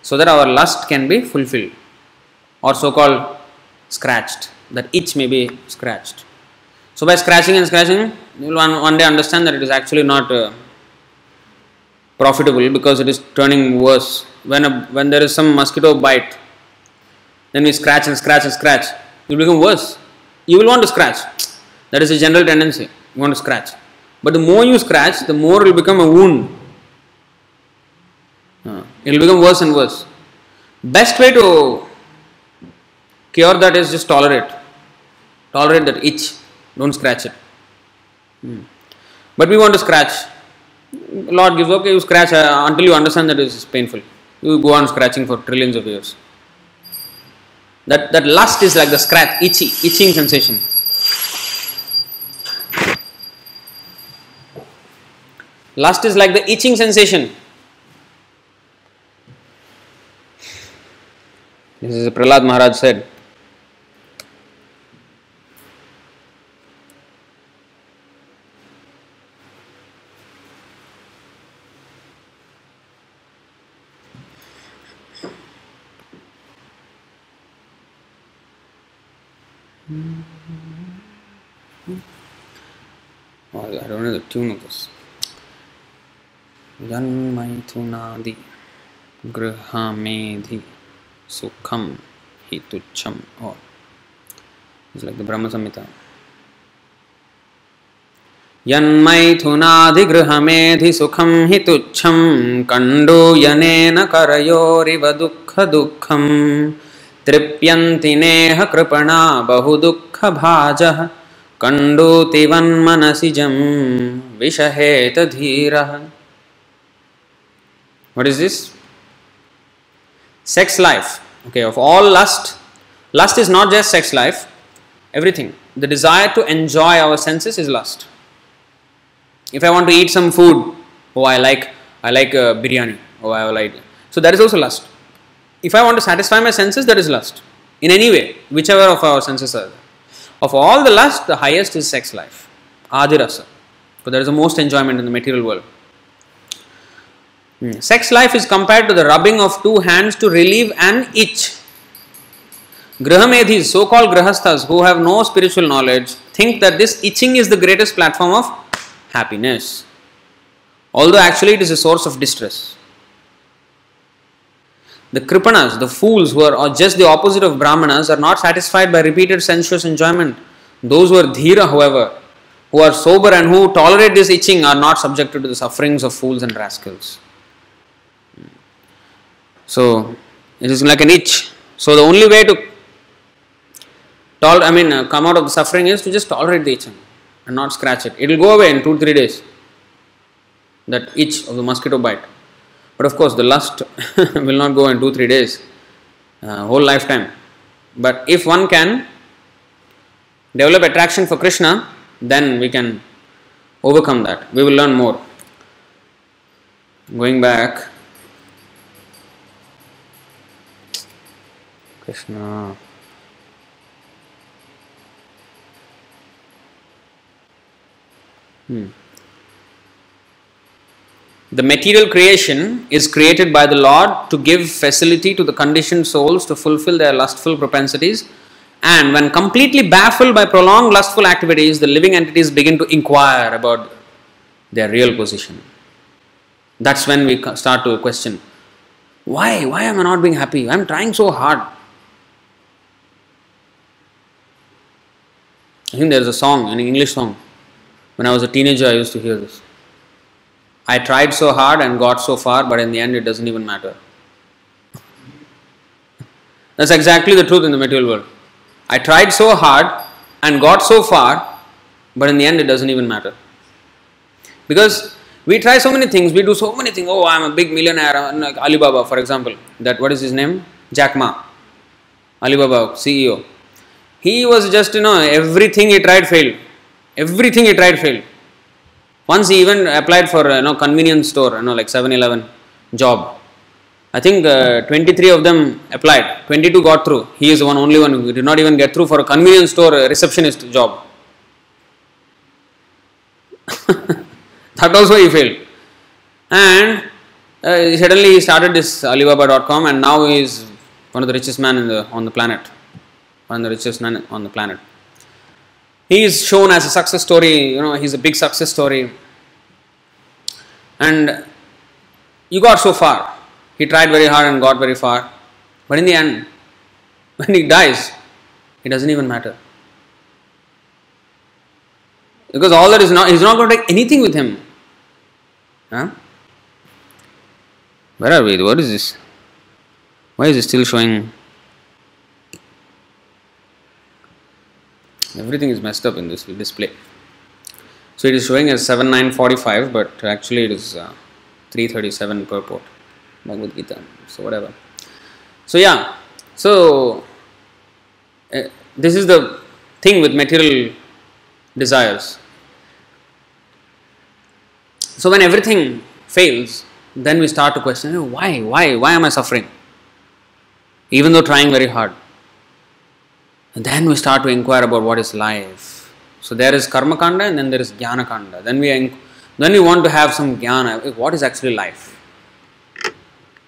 so that our lust can be fulfilled or so called scratched, that itch may be scratched. So, by scratching and scratching, you will one, one day understand that it is actually not uh, profitable because it is turning worse. When, a, when there is some mosquito bite, then we scratch and scratch and scratch, it will become worse. You will want to scratch. That is a general tendency. You want to scratch. But the more you scratch, the more it will become a wound. Uh, it will become worse and worse. Best way to cure that is just tolerate. Tolerate that itch. Don't scratch it. Hmm. But we want to scratch. Lord gives, okay, you scratch uh, until you understand that it is painful. You go on scratching for trillions of years. That, that lust is like the scratch, itchy, itching sensation. Lust is like the itching sensation. This is a Prahlad Maharaj said. Guardione del Tunicus. जन्मैथुनादि गृहमेधि सुखम ही तुच्छम और it's like the ब्रह्म संहिता यन्मैथुनाधिगृहमेधि सुखं हि तुच्छं कण्डूयनेन करयोरिव दुःखदुःखं तृप्यन्ति नेह कृपणा बहुदुःखभाजः कण्डूतिवन्मनसिजं विषहेत धीरः What is this? Sex life. Okay, of all lust, lust is not just sex life, everything. The desire to enjoy our senses is lust. If I want to eat some food, oh, I like, I like uh, biryani. Oh, I like. So that is also lust. If I want to satisfy my senses, that is lust. In any way, whichever of our senses are. Of all the lust, the highest is sex life. Adirasa. So there is the most enjoyment in the material world. Hmm. Sex life is compared to the rubbing of two hands to relieve an itch. Grahamedhis, so called grahasthas who have no spiritual knowledge, think that this itching is the greatest platform of happiness. Although actually it is a source of distress. The kripanas, the fools who are just the opposite of brahmanas, are not satisfied by repeated sensuous enjoyment. Those who are dhira, however, who are sober and who tolerate this itching, are not subjected to the sufferings of fools and rascals. So it is like an itch. So the only way to tol- I mean, uh, come out of the suffering is to just tolerate the itching and not scratch it. It will go away in two three days. That itch of the mosquito bite. But of course, the lust [LAUGHS] will not go in two three days, uh, whole lifetime. But if one can develop attraction for Krishna, then we can overcome that. We will learn more. Going back, Krishna. Hmm. The material creation is created by the Lord to give facility to the conditioned souls to fulfill their lustful propensities. And when completely baffled by prolonged lustful activities, the living entities begin to inquire about their real position. That's when we start to question Why? Why am I not being happy? I'm trying so hard. I think there's a song, an English song. When I was a teenager, I used to hear this. I tried so hard and got so far, but in the end, it doesn't even matter. That's exactly the truth in the material world. I tried so hard and got so far, but in the end, it doesn't even matter. Because we try so many things, we do so many things. Oh, I'm a big millionaire. Like Alibaba, for example. That what is his name? Jack Ma. Alibaba CEO. He was just, you know, everything he tried failed. Everything he tried failed. Once he even applied for, you know, convenience store, you know, like 7-Eleven job. I think uh, 23 of them applied. 22 got through. He is the one only one who did not even get through for a convenience store uh, receptionist job. [LAUGHS] that also he failed. And uh, suddenly he started this Alibaba.com and now he is one of the richest man the on the planet. One of the richest man on the planet. He is shown as a success story, you know, he's a big success story. And you got so far. He tried very hard and got very far. But in the end, [LAUGHS] when he dies, it doesn't even matter. Because all that is not, he's not going to take anything with him. Huh? Where are we? What is this? Why is it still showing? Everything is messed up in this display. So it is showing as 7945, but actually it is uh, 337 purport. Bhagavad Gita. So whatever. So yeah. So uh, this is the thing with material desires. So when everything fails, then we start to question "Oh, why, why, why am I suffering? Even though trying very hard. And then we start to inquire about what is life. So there is karma kanda and then there is jnana kanda. Then we then we want to have some jnana. What is actually life?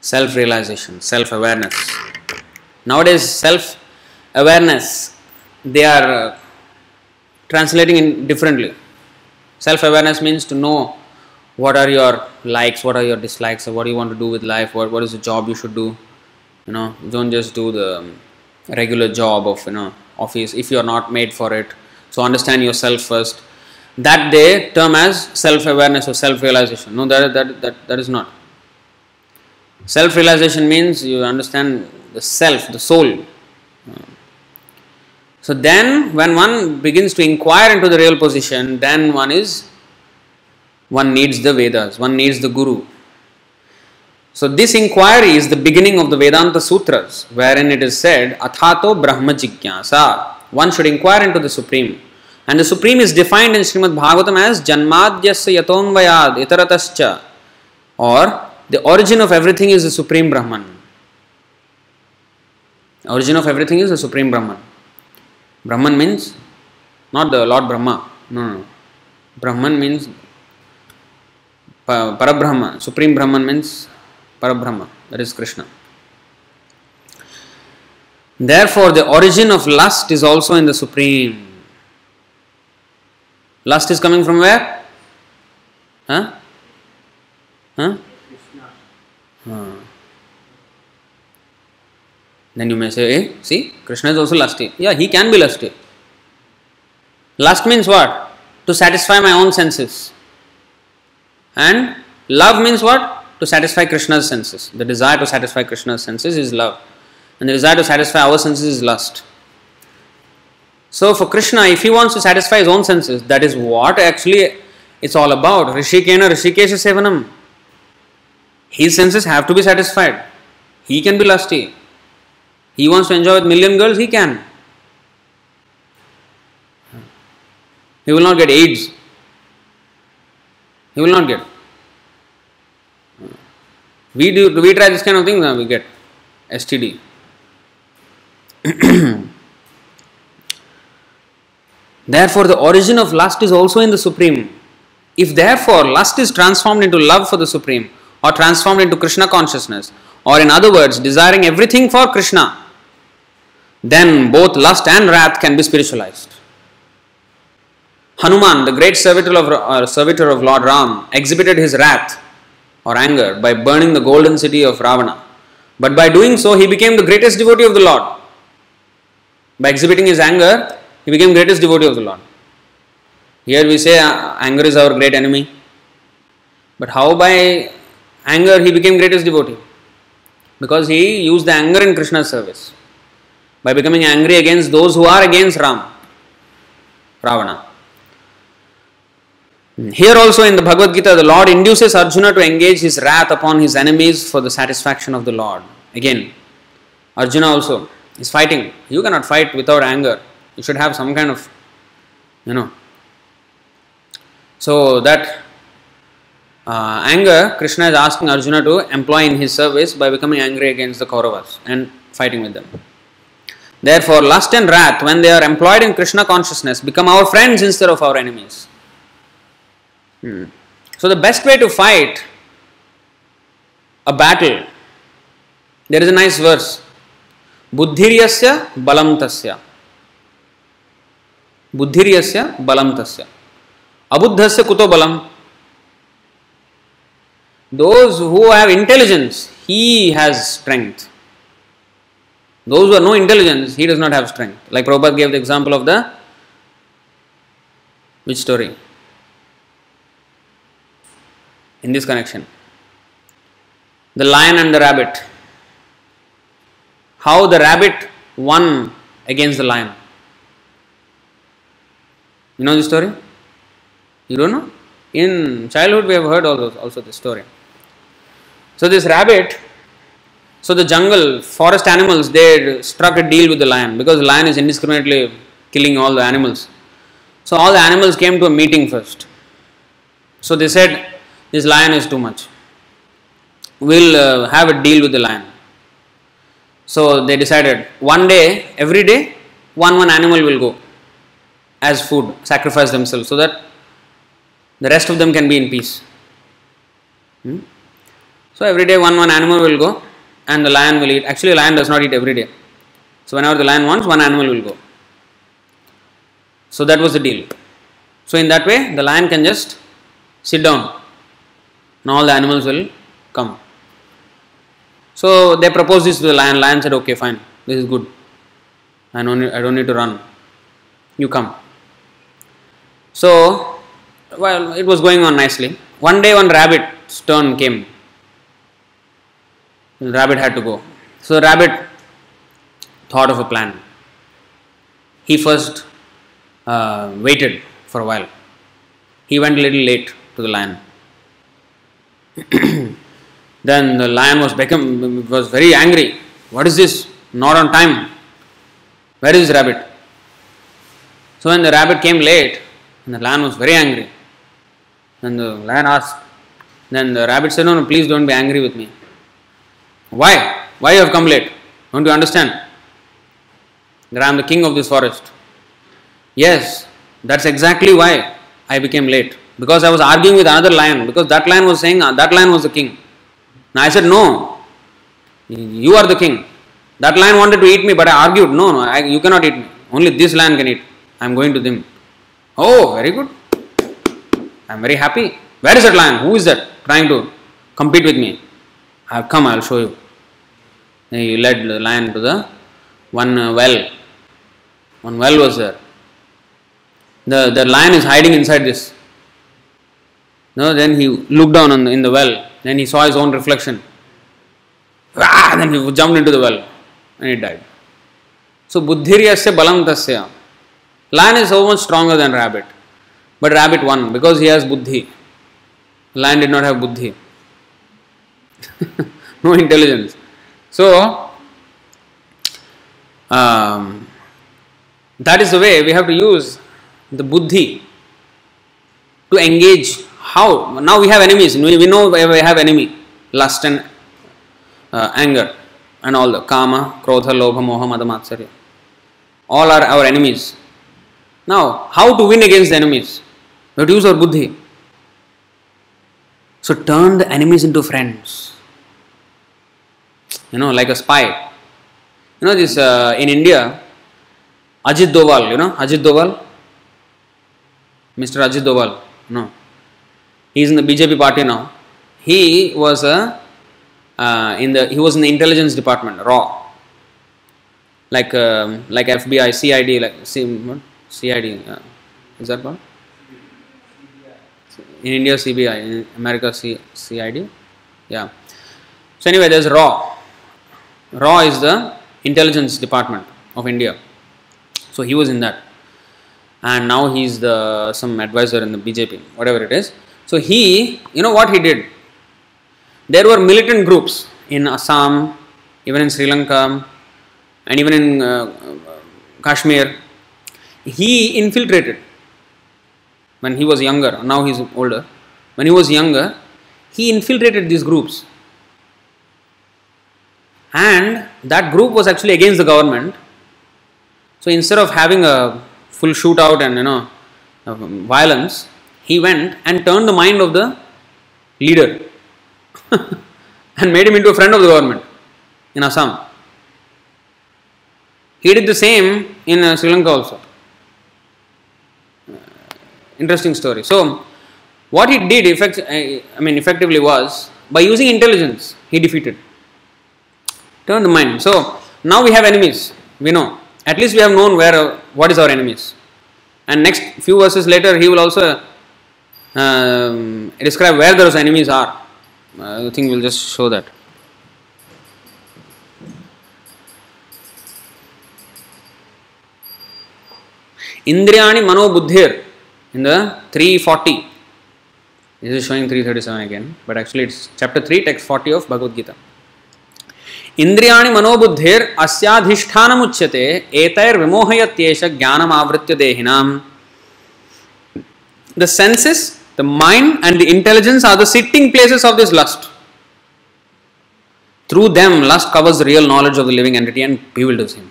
Self realization, self awareness. Nowadays, self awareness they are uh, translating in differently. Self awareness means to know what are your likes, what are your dislikes, what do you want to do with life, what, what is the job you should do. You know, don't just do the um, regular job of you know office if you are not made for it. So understand yourself first. That they term as self awareness or self realization. No, that, that that that is not. Self realization means you understand the self, the soul. So then, when one begins to inquire into the real position, then one is one needs the Vedas, one needs the Guru. So this inquiry is the beginning of the Vedanta Sutras, wherein it is said, Athato Brahma Jigyasa. One should inquire into the Supreme. And the Supreme is defined in Srimad Bhagavatam as Janmadhyasya Yatonvayad Itaratascha. Or the origin of everything is the Supreme Brahman. Origin of everything is the Supreme Brahman. Brahman means not the Lord Brahma. No, no. Brahman means Pa- Parabrahma. Supreme Brahman means Parabrahma. That is Krishna. Therefore, the origin of lust is also in the Supreme. Lust is coming from where? Huh? Huh? Krishna. Huh. Then you may say, eh, see, Krishna is also lusty. Yeah, he can be lusty. Lust means what? To satisfy my own senses. And love means what? To satisfy Krishna's senses. The desire to satisfy Krishna's senses is love. And the desire to satisfy our senses is lust. So for Krishna, if he wants to satisfy his own senses, that is what actually it's all about. Rishikena Rishikesha Sevanam. His senses have to be satisfied. He can be lusty. He wants to enjoy with million girls, he can. He will not get AIDS. He will not get. We do we try this kind of thing, we get STD. [CLEARS THROAT] Therefore, the origin of lust is also in the Supreme. If therefore lust is transformed into love for the Supreme, or transformed into Krishna consciousness, or in other words, desiring everything for Krishna, then both lust and wrath can be spiritualized. Hanuman, the great servitor of, uh, servitor of Lord Ram, exhibited his wrath or anger by burning the golden city of Ravana. But by doing so, he became the greatest devotee of the Lord. By exhibiting his anger, he became greatest devotee of the Lord. Here we say uh, anger is our great enemy. But how by anger he became greatest devotee? Because he used the anger in Krishna's service. By becoming angry against those who are against Ram, Ravana. Here also in the Bhagavad Gita, the Lord induces Arjuna to engage his wrath upon his enemies for the satisfaction of the Lord. Again, Arjuna also is fighting. You cannot fight without anger. You should have some kind of, you know. So that uh, anger, Krishna is asking Arjuna to employ in his service by becoming angry against the Kauravas and fighting with them. Therefore, lust and wrath, when they are employed in Krishna consciousness, become our friends instead of our enemies. Hmm. So the best way to fight a battle, there is a nice verse. Buddhiryasya balam tasya. Buddhiryasya balam tasya. Abuddhasya kuto balam. Those who have intelligence, he has strength. Those who have no intelligence, he does not have strength. Like Prabhupada gave the example of the which story? In this connection. The lion and the rabbit. How the rabbit won against the lion. You know the story? You don't know? In childhood we have heard all those, also the story. So this rabbit so the jungle forest animals they struck a deal with the lion because the lion is indiscriminately killing all the animals. So all the animals came to a meeting first. So they said this lion is too much. We'll uh, have a deal with the lion. So they decided one day every day one one animal will go as food sacrifice themselves so that the rest of them can be in peace. Hmm? so every day one one animal will go and the lion will eat. Actually lion does not eat every day. So whenever the lion wants one animal will go. So that was the deal. So in that way the lion can just sit down and all the animals will come so they proposed this to the lion. Lion said, "Okay, fine. This is good. I don't need, I don't need to run. You come." So, well, it was going on nicely. One day, one rabbit's turn came. The rabbit had to go. So the rabbit thought of a plan. He first uh, waited for a while. He went a little late to the lion. [CLEARS THROAT] Then the lion was become was very angry. What is this? Not on time. Where is rabbit? So when the rabbit came late, and the lion was very angry. Then the lion asked. Then the rabbit said, "No, no, please don't be angry with me. Why? Why you have come late? Don't you understand? That I am the king of this forest. Yes, that's exactly why I became late. Because I was arguing with another lion. Because that lion was saying uh, that lion was the king. Now I said, No, you are the king. That lion wanted to eat me, but I argued, No, no, I, you cannot eat me. Only this lion can eat. I am going to them. Oh, very good. I am very happy. Where is that lion? Who is that trying to compete with me? I have come, I will show you. He led the lion to the one uh, well. One well was there. The, the lion is hiding inside this. No, then he looked down on in the well then he saw his own reflection. Ah, then he jumped into the well and he died. So buddhiryasya balam tasya. Lion is so much stronger than rabbit. But rabbit won because he has buddhi. Lion did not have buddhi. [LAUGHS] no intelligence. So um, that is the way we have to use the buddhi to engage how? Now we have enemies. We, know we have enemy. Lust and uh, anger and all the kama krodha lobha moha mada all are our enemies. Now how to win against the enemies? We use our buddhi. So turn the enemies into friends. You know like a spy. You know this uh, in india ajit doval you know ajit doval? Mr ajit doval no he is in the BJP party now. He was a uh, in the he was in the intelligence department, raw, like um, like FBI, CID, like what? CID, uh, is that called? In India, CBI, in America, C, CID, yeah. So anyway, there's raw. Raw is the intelligence department of India. So he was in that, and now he's the some advisor in the BJP, whatever it is. So he, you know what he did? There were militant groups in Assam, even in Sri Lanka, and even in uh, Kashmir. He infiltrated when he was younger. Now he's older. When he was younger, he infiltrated these groups, and that group was actually against the government. So instead of having a full shootout and you know uh, violence, he went and turned the mind of the leader [LAUGHS] and made him into a friend of the government in Assam. He did the same in uh, Sri Lanka also. Uh, interesting story. So, what he did, effect, I I mean, effectively was by using intelligence, he defeated. Turn the mind. So now we have enemies. We know. At least we have known where uh, what is our enemies. And next few verses later, he will also um, describe where those enemies are. Uh, I think we'll just show that. Indriyani Mano Buddhir in the 340. This is showing 337 again, but actually it's chapter 3, text 40 of Bhagavad Gita. इंद्रियाणि मनोबुद्धिर अस्याधिष्ठानमुच्यते एतैर विमोहयत्येष ज्ञानमावृत्य देहिनाम the senses the mind and the intelligence are the sitting places of this lust through them lust covers the real knowledge of the living entity and bewilders him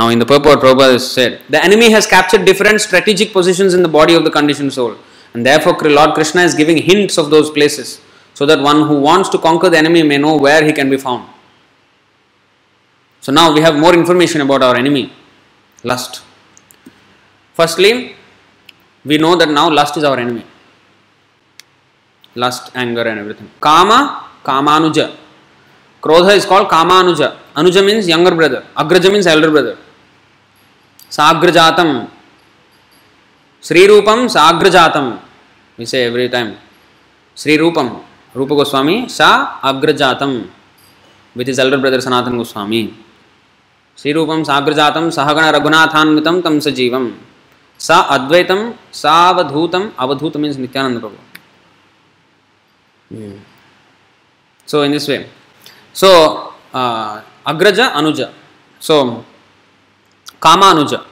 now in the purport Prabhupada said the enemy has captured different strategic positions in the body of the conditioned soul and therefore Lord Krishna is giving hints of those places so that one who wants to conquer the enemy may know where he can be found so now we have more information about our enemy, lust. Firstly, we know that now lust is our enemy. Lust, anger, and everything. Kama, Kamanuja. Krodha is called Kamanuja. Anuja means younger brother. Agraja means elder brother. Sagrajatam. Sri Rupam, Sagrajatam. We say every time. Sri Rupam, Rupa Goswami, Sa Agrajatam. With his elder brother Sanatan Goswami. श्रीरूपम साग्रजातम सहगण रघुनाथान्वितम तम सजीवम सा अद्वैतम सावधूतम avadhuta means Nityananda Mm. So in this way, so uh, agraja anuja. So kama anuja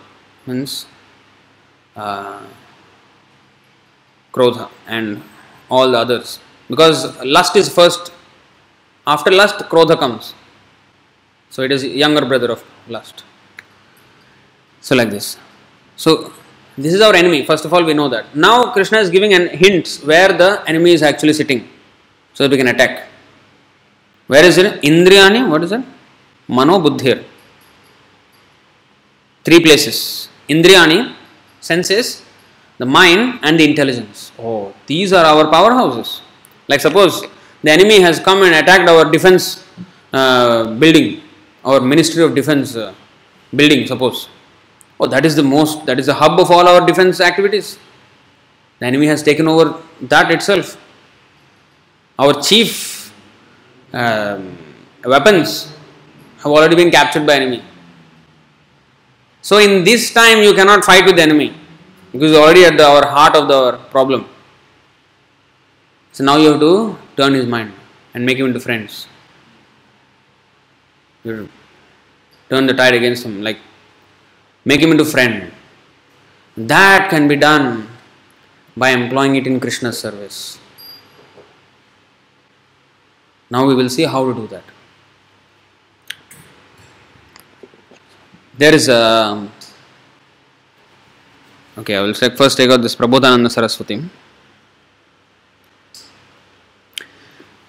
means uh, krodha and all the others because lust is first. After lust, krodha comes. So it is younger brother of lust. So like this. So this is our enemy. First of all, we know that. Now Krishna is giving an hint where the enemy is actually sitting so we can attack. Where is it? Indriyani. What is it? Mano Buddhir. Three places. Indriyani, senses, the mind, and the intelligence. Oh, these are our powerhouses. Like suppose the enemy has come and attacked our defense uh, building our Ministry of Defense uh, building, suppose. Oh, that is the most, that is the hub of all our defense activities. The enemy has taken over that itself. Our chief um, weapons have already been captured by enemy. So in this time you cannot fight with the enemy because already at the, our heart of the problem. So now you have to turn his mind and make him into friends. You turn the tide against him, like make him into friend. That can be done by employing it in Krishna's service. Now we will see how to do that. There is a okay. I will first take out this Prabodhananda Saraswati.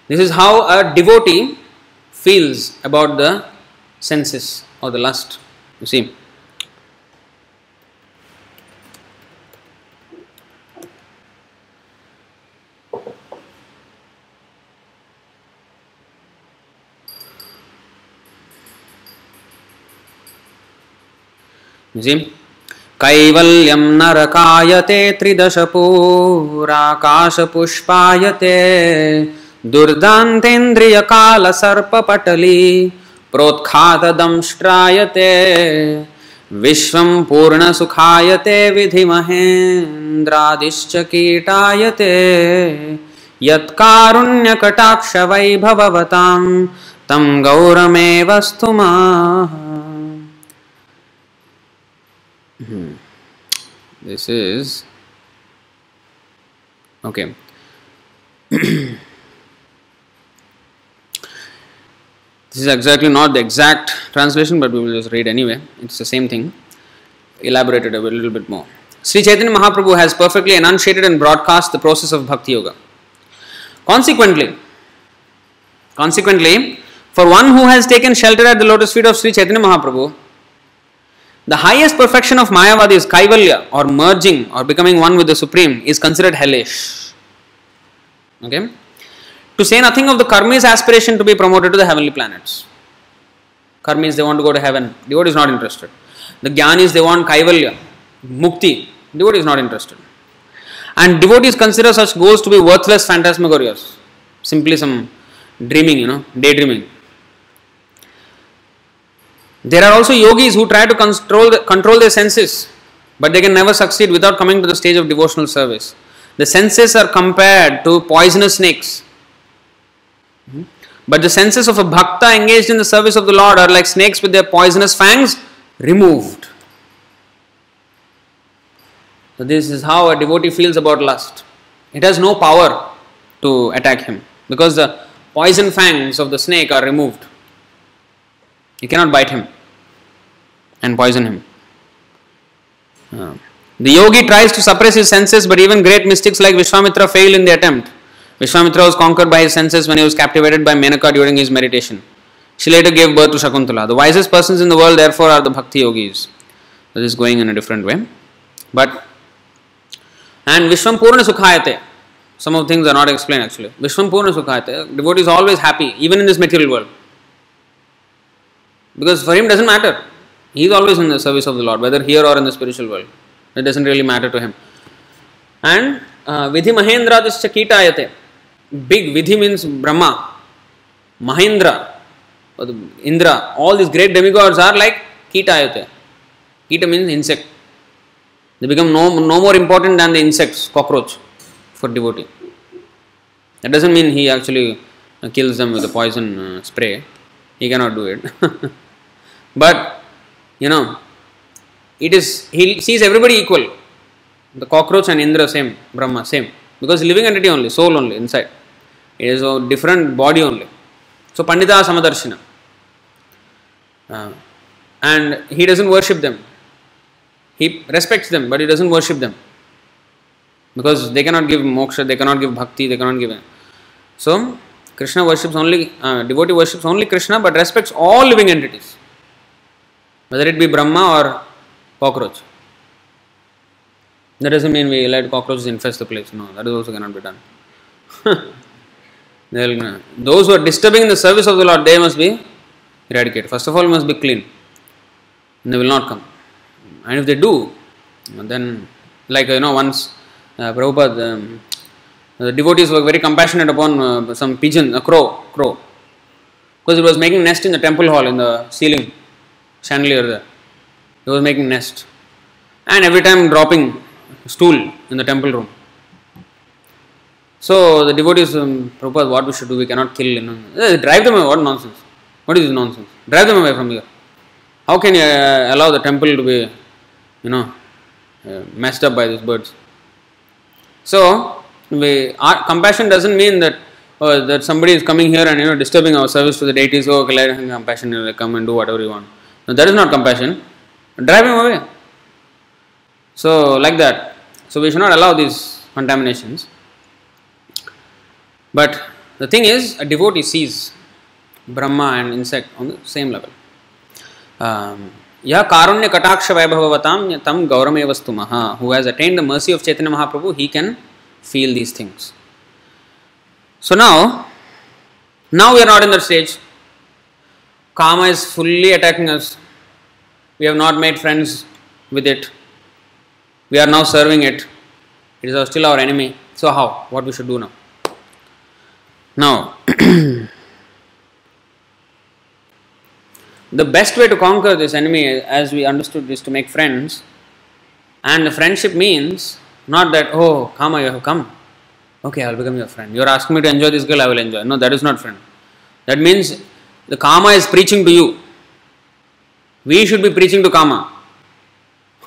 This is how a devotee feels about the senses or the lust. You see. You see? कैवल्यं नरकायते त्रिदशपूराकाशपुष्पायते दुर्दान्तेन्द्रियकालसर्पपटली प्रोत्खातदंष्ट्रायते विश्वं पूर्णसुखायते विधिमहेन्द्रादिश्च कीटायते यत्कारुण्यकटाक्षवैभवतां तं गौरमेव स्तुमाः Hmm. this is okay. [CLEARS THROAT] This is exactly not the exact translation but we will just read anyway. It's the same thing. Elaborated a little bit more. Sri Chaitanya Mahaprabhu has perfectly enunciated and broadcast the process of Bhakti Yoga. Consequently, consequently, for one who has taken shelter at the lotus feet of Sri Chaitanya Mahaprabhu, the highest perfection of Mayavadi is Kaivalya or merging or becoming one with the Supreme is considered hellish. Okay? To say nothing of the karmis aspiration to be promoted to the heavenly planets. Karmis they want to go to heaven, devotee is not interested. The Jnanis they want Kaivalya, Mukti, devotee is not interested. And devotees consider such goals to be worthless phantasmagorias, simply some dreaming, you know, daydreaming. There are also yogis who try to control, the, control their senses, but they can never succeed without coming to the stage of devotional service. The senses are compared to poisonous snakes. Hmm? But the senses of a bhakta engaged in the service of the Lord are like snakes with their poisonous fangs removed. So, this is how a devotee feels about lust. It has no power to attack him because the poison fangs of the snake are removed. You cannot bite him and poison him. Uh, the yogi tries to suppress his senses, but even great mystics like Vishwamitra fail in the attempt. Vishwamitra was conquered by his senses when he was captivated by Menaka during his meditation. She later gave birth to Shakuntala. The wisest persons in the world, therefore, are the Bhakti yogis. This is going in a different way. But, and Vishwam Purna Sukhayate. Some of the things are not explained actually. Vishwam Purna Sukhayate. Devotee is always happy, even in this material world. Because for him doesn't matter. He is always in the service of the Lord, whether here or in the spiritual world. It doesn't really matter to him. And uh, Vidhi Mahendra Kitayate. Big Vidhi means Brahma, Mahendra, Indra. All these great demigods are like Kitayate. Kita means insect. They become no, no more important than the insects, cockroach, for devotee. That doesn't mean he actually kills them with a poison uh, spray. He cannot do it. [LAUGHS] but, you know, it is, he sees everybody equal. The cockroach and Indra same, Brahma same. Because living entity only, soul only inside. It is a different body only. So Pandita Samadarshina. Uh, and he doesn't worship them. He respects them, but he doesn't worship them. Because they cannot give moksha, they cannot give bhakti, they cannot give. So, Krishna worships only, uh, devotee worships only Krishna but respects all living entities. Whether it be Brahma or cockroach. That doesn't mean we let cockroaches infest the place. No, that is also cannot be done. [LAUGHS] Those who are disturbing the service of the Lord, they must be eradicated. First of all, must be clean. And they will not come. And if they do, then, like you know, once uh, Prabhupada, um, the devotees were very compassionate upon uh, some pigeon, a crow, crow, because it was making nest in the temple hall in the ceiling chandelier there. It was making nest, and every time dropping stool in the temple room. So the devotees, um, what we should do? We cannot kill. You know. Eh, drive them away. What nonsense? What is this nonsense? Drive them away from here. How can you uh, allow the temple to be, you know, uh, messed up by these birds? So, we, our compassion doesn't mean that oh, that somebody is coming here and you know disturbing our service to the deities. Oh, okay, compassion. You know, come and do whatever you want. No, that is not compassion. Drive him away. So, like that. So, we should not allow these contaminations. But the thing is, a devotee sees Brahma and insect on the same level. यह कारुण्य कटाक्ष वैभवताम तम गौरमेव स्तुमः who has attained the mercy of Chaitanya Mahaprabhu he can feel these things so now now we are not in that stage kama is fully attacking us we have not made friends with it. We are now serving it. It is still our enemy. So, how? What we should do now? Now, [CLEARS THROAT] the best way to conquer this enemy, as we understood, is to make friends. And the friendship means not that, oh, Kama, you have come. Okay, I will become your friend. You are asking me to enjoy this girl, I will enjoy. No, that is not friend. That means the Kama is preaching to you. We should be preaching to Kama.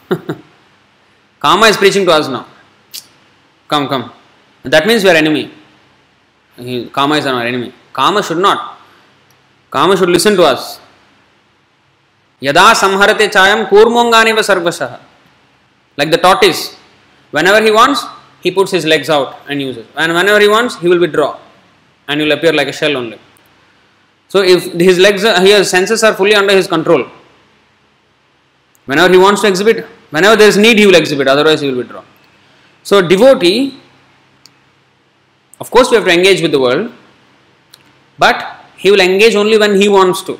[LAUGHS] Kama is preaching to us now. Come, come. That means we are enemy. He, Kama is our enemy. Kama should not. Kama should listen to us. Yada samharate chayam kurmonganiva sarvasah. Like the tortoise. Whenever he wants, he puts his legs out and uses. And whenever he wants, he will withdraw. And he will appear like a shell only. So if his legs, his senses are fully under his control. Whenever he wants to exhibit, whenever there is need, he will exhibit. Otherwise, he will withdraw. So devotee, of course, we have to engage with the world, but he will engage only when he wants to,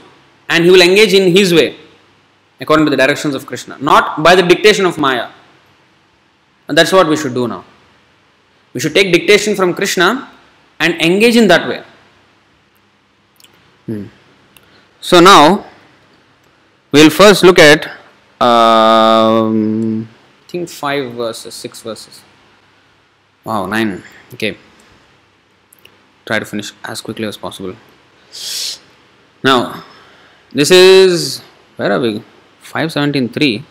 and he will engage in his way, according to the directions of Krishna, not by the dictation of Maya. And that's what we should do now. We should take dictation from Krishna and engage in that way. Hmm. So now we'll first look at um, I think five verses, six verses. Wow, nine. Okay. Try to finish as quickly as possible. Now, this is where are we? Five seventeen three.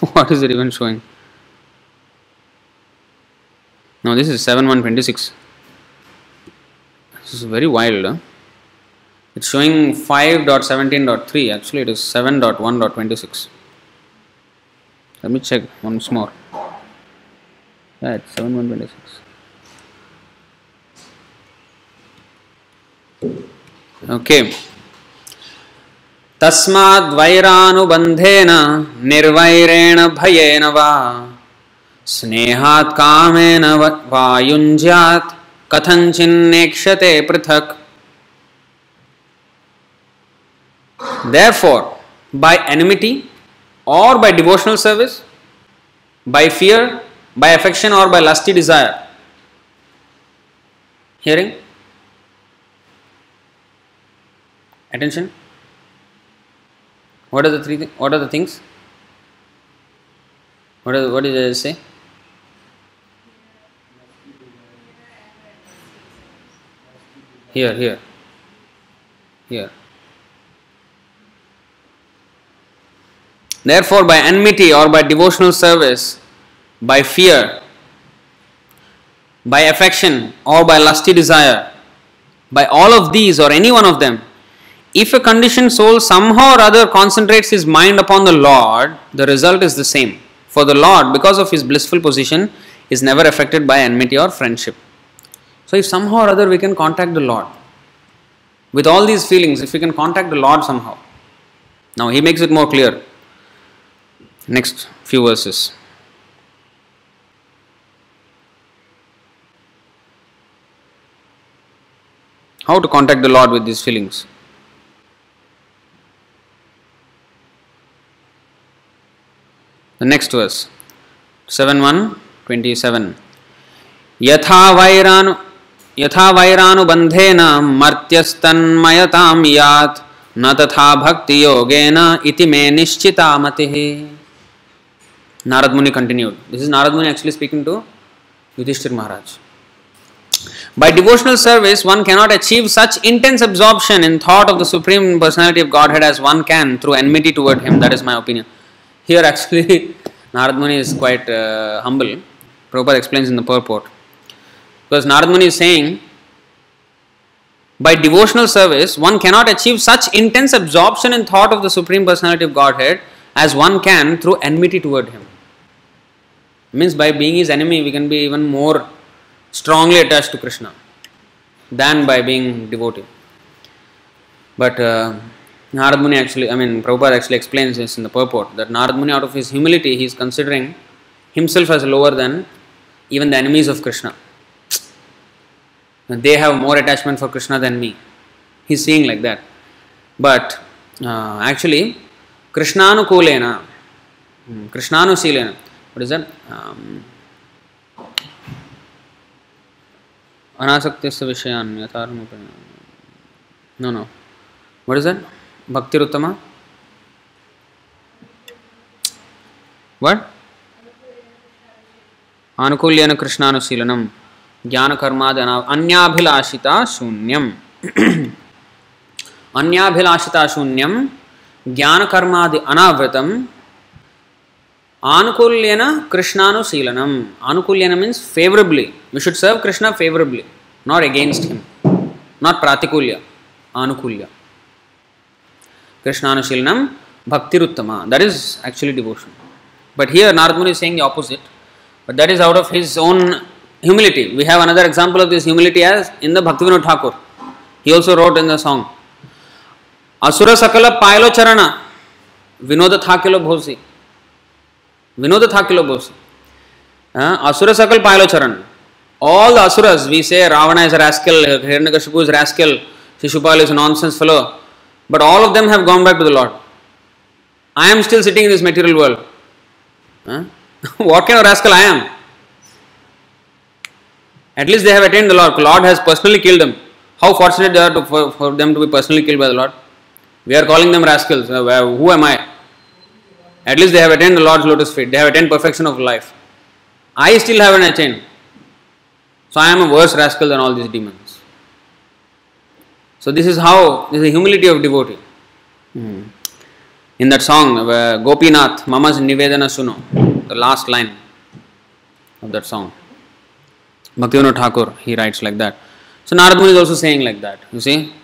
[LAUGHS] what is it even showing? No, this is seven one twenty six. This is very wild. Huh? It's showing 5.17.3. Actually, it is 7.1.26. Let me check once more. Yeah, it's 7.1.26. Okay. तस्माद्वैरानुबन्धेन निर्वैरेण भयेन वा स्नेहात् कामेन व- वा युञ्ज्यात् कथञ्चिन्नेक्ष्यते पृथक् Therefore, by enmity or by devotional service, by fear, by affection, or by lusty desire. Hearing? Attention? What are the three? Th- what are the things? What, are, what did I say? Here, here, here. Therefore, by enmity or by devotional service, by fear, by affection or by lusty desire, by all of these or any one of them, if a conditioned soul somehow or other concentrates his mind upon the Lord, the result is the same. For the Lord, because of his blissful position, is never affected by enmity or friendship. So, if somehow or other we can contact the Lord, with all these feelings, if we can contact the Lord somehow, now he makes it more clear next few verses. How to contact the Lord with these feelings? The next verse 7 1 27. यथा वैरानु यथा वैरानुबन्धेन मर्त्यस्तन्मयतां यात् न तथा भक्तियोगेन इति मे निश्चिता मतिः Narad Muni continued. This is Narad Muni actually speaking to Yudhishthir Maharaj. By devotional service, one cannot achieve such intense absorption in thought of the Supreme Personality of Godhead as one can through enmity toward Him. That is my opinion. Here, actually, [LAUGHS] Narad Muni is quite uh, humble. Prabhupada explains in the purport. Because Narad Muni is saying, by devotional service, one cannot achieve such intense absorption in thought of the Supreme Personality of Godhead as one can through enmity toward Him. Means by being His enemy, we can be even more strongly attached to Krishna than by being devotee. But uh, Narad Muni actually, I mean, Prabhupada actually explains this in the purport that Narad Muni, out of his humility, he is considering himself as lower than even the enemies of Krishna. They have more attachment for Krishna than me. He's seeing like that. But uh, actually, कृष्णानुकूलेन hmm, कृष्णानुशीलेन what is um, अनासक्तिस्य विषयान् no no what is भक्तिरुत्तम? What आनुकूल्येन कृष्णानुशीलनं ज्ञानकर्माद अन्याभिलाषिता शून्यम्। अन्याभिलाषिता ಜ್ಞಾನಕರ್ಮಾದಿ ಅನಾವೃತಂ ಆನುಕೂಲ್ಯನ ಕೃಷ್ಣಾನುಶೀಲನಂ ಆನುಕೂಲ್ಯನ means favourably we should serve Krishna favourably not against him not ಪ್ರಾತಿಕೂಲ್ಯ ಆನುಕೂಲ್ಯ ಕೃಷ್ಣಾನುಶೀಲನಂ ಭಕ್ತಿರುತ್ತಮ that is actually devotion but here Norman is saying the opposite but that is out of his own humility. We have another example of this humility as in the Bhaktivinoda Thakur. He also wrote in the song असुर सकल पायलो चरण विनोद थाकेलो भोसी विनोद थाकेलो भोसी असुर सकल पायलो चरण all the Ravana is rascal Hiranyakashipu is rascal Shishupal is nonsense fellow but all of them have gone back to the lord I am still sitting in this material world what can rascal I am at least they have attend the lord lord has personally killed them how fortunate there for them to be personally killed by the lord we are calling them rascals. Uh, who am I? At least they have attained the Lord's lotus feet. They have attained perfection of life. I still haven't attained. So I am a worse rascal than all these demons. So this is how, this is the humility of devotee. Hmm. In that song, uh, Gopinath, Mama's Nivedana Suno, the last line of that song. Bhaktivinoda Thakur, he writes like that. So Narad Muni is also saying like that. You see?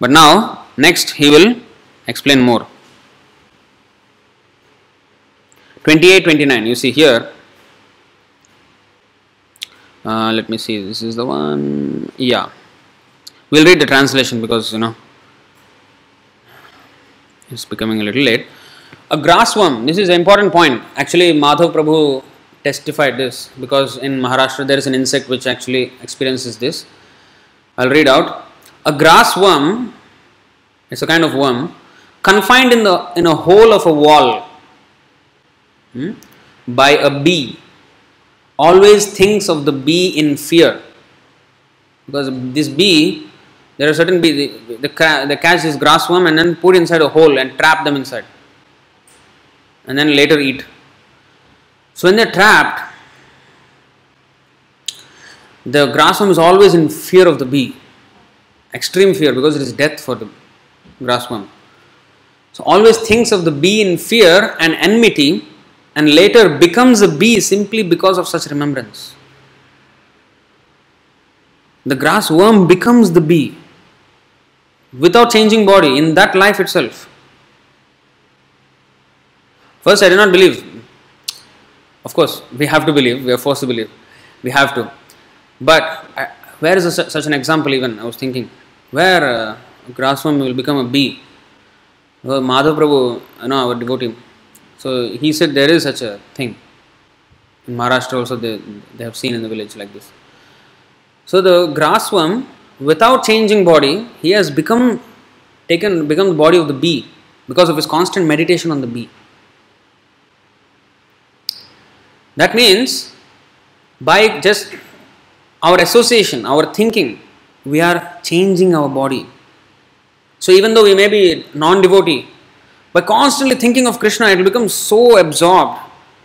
But now, next he will explain more. 28 29, you see here. Uh, let me see, this is the one. Yeah. We'll read the translation because you know it's becoming a little late. A grass worm this is an important point. Actually, Madhav Prabhu testified this because in Maharashtra there is an insect which actually experiences this. I'll read out a grass worm, it's a kind of worm, confined in, the, in a hole of a wall hmm, by a bee, always thinks of the bee in fear. Because this bee, there are certain bees, they, they, catch this grass worm and then put inside a hole and trap them inside. And then later eat. So when they're trapped, the grass worm is always in fear of the bee extreme fear because it is death for the grassworm. So always thinks of the bee in fear and enmity and later becomes a bee simply because of such remembrance. The grass worm becomes the bee without changing body in that life itself. First, I did not believe. Of course, we have to believe, we are forced to believe. We have to. But where is a, such an example even? I was thinking, where uh, will become a bee. Well, Madhav Prabhu, you know, our devotee. So he said there is such a thing. In Maharashtra also they, they have seen in the village like this. So the grassworm, without changing body, he has become taken become the body of the bee because of his constant meditation on the bee. That means by just our association, our thinking, we are changing our body. So even though we may be non-devotee, by constantly thinking of Krishna, it will become so absorbed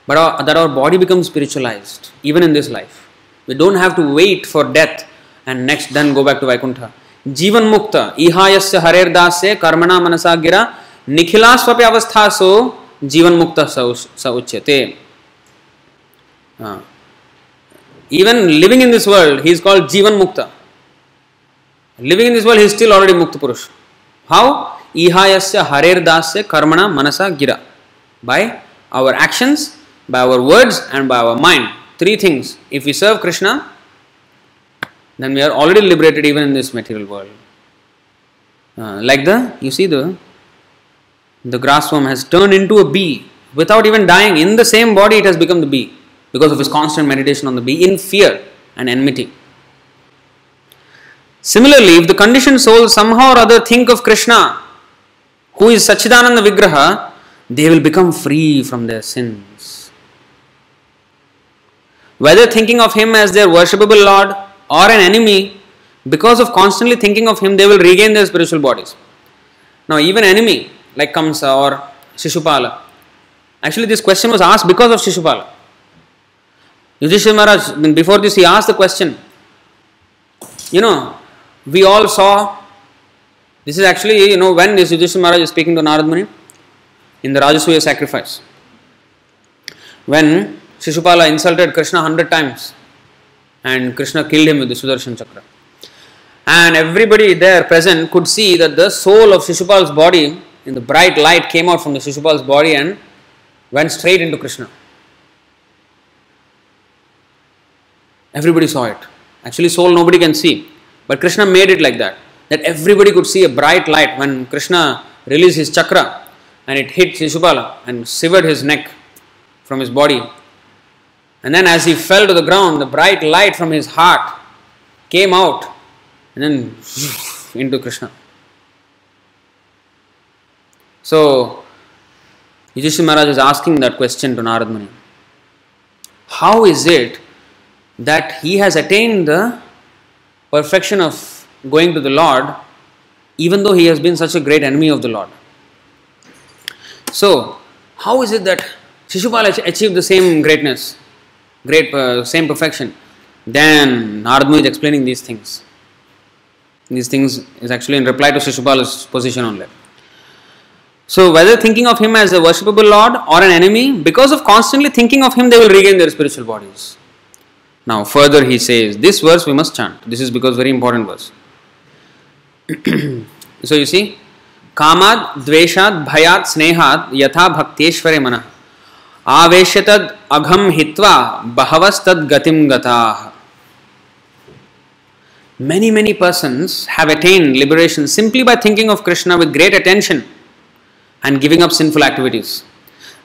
but our, that our body becomes spiritualized, even in this life. We don't have to wait for death and next then go back to Vaikuntha. जीवन मुक्त इहायस्य हरेर दास से कर्मणा मनसा गिरा निखिला स्वप्य अवस्था सो जीवन मुक्त स उच्यते even living in this world, he is called Jivan Mukta. Living in this world, he is still already Mukta Purush. How? Ihayasya Harer Dasya Karmana Manasa Gira. By our actions, by our words, and by our mind. Three things. If we serve Krishna, then we are already liberated even in this material world. Uh, like the, you see the, the grass worm has turned into a bee without even dying. In the same body, it has become the bee because of his constant meditation on the bee in fear and enmity Similarly, if the conditioned soul somehow or other think of Krishna, who is Sachidananda Vigraha, they will become free from their sins. Whether thinking of Him as their worshipable Lord or an enemy, because of constantly thinking of Him, they will regain their spiritual bodies. Now, even enemy like Kamsa or Shishupala, actually, this question was asked because of Shishupala. Yudhishthira Maharaj, before this, he asked the question. You know, we all saw. This is actually, you know, when this Yudhishthira Maharaj is speaking to Narad Muni in the Rajasuya sacrifice. When Shishupala insulted Krishna hundred times and Krishna killed him with the Sudarshan Chakra. And everybody there present could see that the soul of Shishupal's body, in the bright light, came out from the Shishupal's body and went straight into Krishna. Everybody saw it. Actually, soul nobody can see. But Krishna made it like that. That everybody could see a bright light when Krishna released his chakra and it hit Shishupala and severed his neck from his body. And then as he fell to the ground, the bright light from his heart came out and then [LAUGHS] into Krishna. So, Yudhishthira Maharaj is asking that question to Narad Muni. How is it that he has attained the perfection of going to the Lord even though he has been such a great enemy of the Lord? So, how is it that Shishupala achieved the same greatness, great uh, same perfection? Then Narad Muni is explaining these things. These things is actually in reply to Shishupala's position only. So, whether thinking of him as a worshipable Lord or an enemy, because of constantly thinking of him, they will regain their spiritual bodies. Now, further he says, this verse we must chant. This is because very important verse. [CLEARS THROAT] so you see, कामाद द्वेषाद भयात स्नेहात यथा भक्तेश्वरे मन आवेश्यतद अघम हित्वा बहवस्तद गतिम गताः Many, many persons have attained liberation simply by thinking of Krishna with great attention and giving up sinful activities.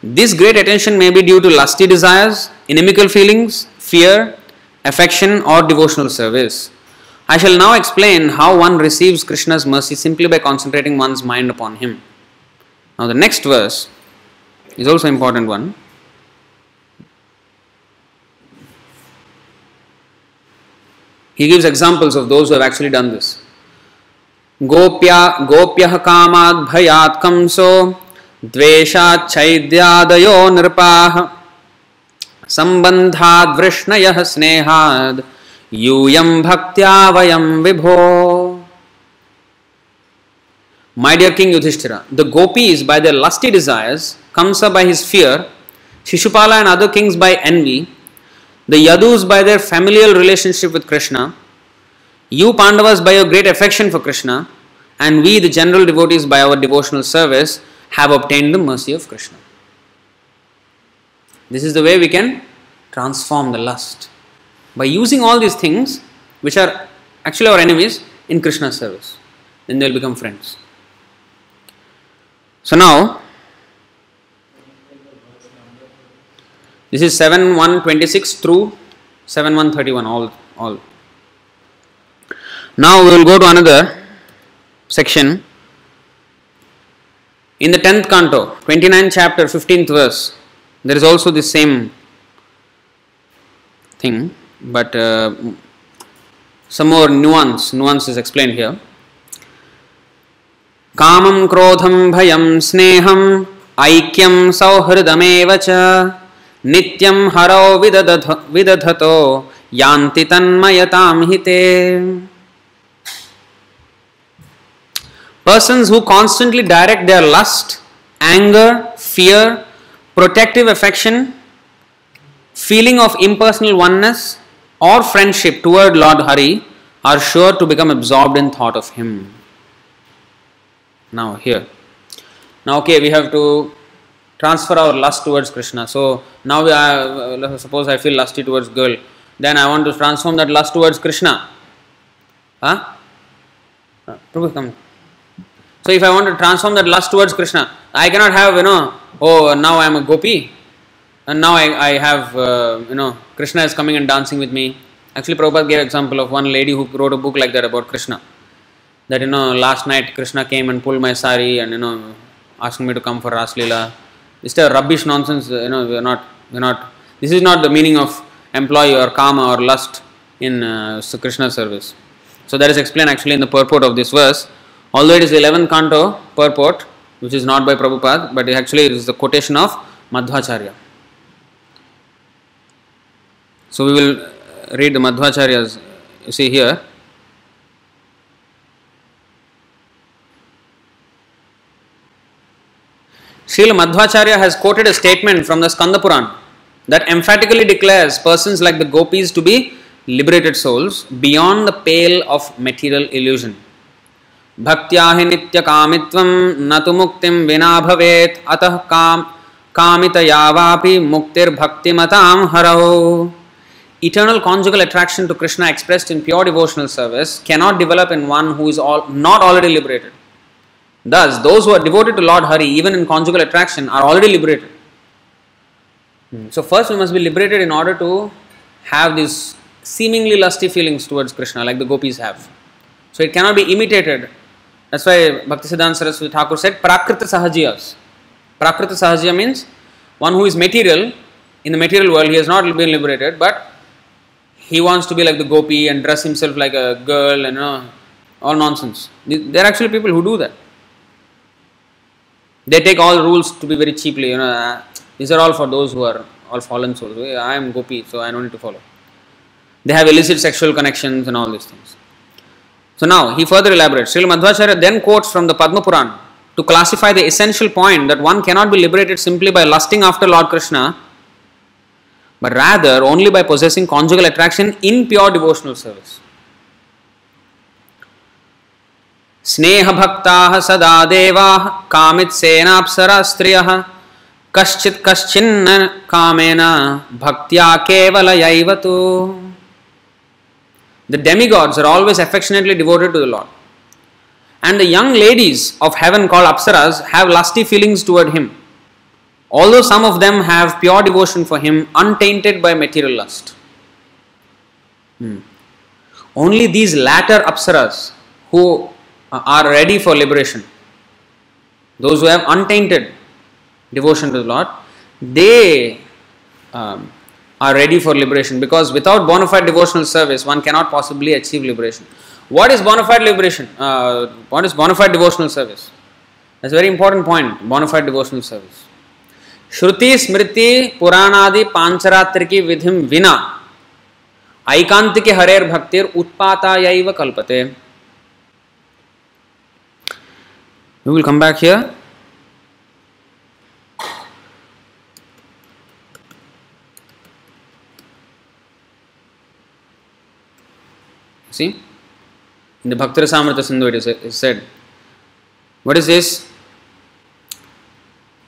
This great attention may be due to lusty desires, inimical feelings, fear, affection or devotional service. I shall now explain how one receives Krishna's mercy simply by concentrating one's mind upon him. Now the next verse is also important one. He gives examples of those who have actually done this. Gopya gopya kamad bhayat kamso dveshat chaidyadayo nirpah सम्बन्धाद् वृष्णयः स्नेहाद् यूयं भक्त्या वयं विभो My dear King Yudhishthira, the gopis by their lusty desires, Kamsa by his fear, Shishupala and other kings by envy, the Yadus by their familial relationship with Krishna, you Pandavas by your great affection for Krishna, and we, the general devotees, by our devotional service, have obtained the mercy of Krishna. This is the way we can transform the lust. By using all these things, which are actually our enemies, in Krishna's service. Then they'll become friends. So now, this is 7126 through 7131, all. all. Now we will go to another section. In the 10th canto, 29th chapter, 15th verse, there is also the same thing, but uh, some more nuance, nuance is explained here. कामं क्रोधं भयं स्नेहम् ऐक्यं सौहृदमेव च नित्यं हरौ विदधथ विदधतो यान्ति तन्मयतां हिते Persons who constantly direct their lust, anger, fear, protective affection, feeling of impersonal oneness, or friendship toward Lord Hari are sure to become absorbed in thought of Him. Now, here. Now, okay, we have to transfer our lust towards Krishna. So, now we are, uh, suppose I feel lusty towards girl, then I want to transform that lust towards Krishna. Huh? Uh, Prabhu, come. So if I want to transform that lust towards Krishna, I cannot have, you know, oh, now I am a gopi, and now I, I have, uh, you know, Krishna is coming and dancing with me. Actually, Prabhupada gave example of one lady who wrote a book like that about Krishna. That, you know, last night Krishna came and pulled my sari and, you know, asked me to come for Ras Leela. It's a rubbish nonsense. You know, we're not, we're not. This is not the meaning of employ or karma or lust in uh, Krishna service. So that is explained actually in the purport of this verse. Although it is the 11th canto purport, which is not by Prabhupada, but actually it is the quotation of Madhvacharya. So we will read the Madhvacharya's. You see here. Srila Madhvacharya has quoted a statement from the Skanda Puran that emphatically declares persons like the gopis to be liberated souls beyond the pale of material illusion. भक्त्या हि नित्यकामित्वं न तु मुक्तिं विना भवेत् अतः काम कामितया वापि मुक्तिर्भक्तिमतां हरौ Eternal conjugal attraction to Krishna expressed in pure devotional service cannot develop in one who is all, not already liberated. Thus, those who are devoted to Lord Hari, even in conjugal attraction, are already liberated. So, first we must be liberated in order to have these seemingly lusty feelings towards Krishna, like the gopis have. So, it cannot be imitated. That's why Bhaktisiddhanta Saraswati Thakur said, Prakrita Sahajiyas. Prakrita Sahajiya means one who is material, in the material world, he has not been liberated, but he wants to be like the gopi and dress himself like a girl and you know, all nonsense. There are actually people who do that. They take all rules to be very cheaply. You know, uh, these are all for those who are all fallen souls. I am gopi, so I don't need to follow. They have illicit sexual connections and all these things. So now he further elaborates. Srila Madhvacharya then quotes from the Padma Puran to classify the essential point that one cannot be liberated simply by lusting after Lord Krishna but rather only by possessing conjugal attraction in pure devotional service. स्नेहभक्ताः सदा देवाः कामित्सेनाप्सरा स्त्रियः कश्चित् कश्चिन्न कामेन भक्त्या केवलयैव तु the demigods are always affectionately devoted to the Lord. And the young ladies of heaven called Apsaras have lusty feelings toward him although some of them have pure devotion for him untainted by material lust. Hmm. Only these latter apsaras who are ready for liberation, those who have untainted devotion to the Lord, they um, are ready for liberation because without bona fide devotional service, one cannot possibly achieve liberation. What is bona fide liberation? Uh, what is bona fide devotional service? That's a very important point bona fide devotional service. श्रुति स्मृति पुराणादि पांचरात्र की विधि विना ऐकांत के हरेर भक्तिर उत्पाताय कल्पते We will come back here. See, in the Bhakti Rasamrita Sindhu it is said, what is this?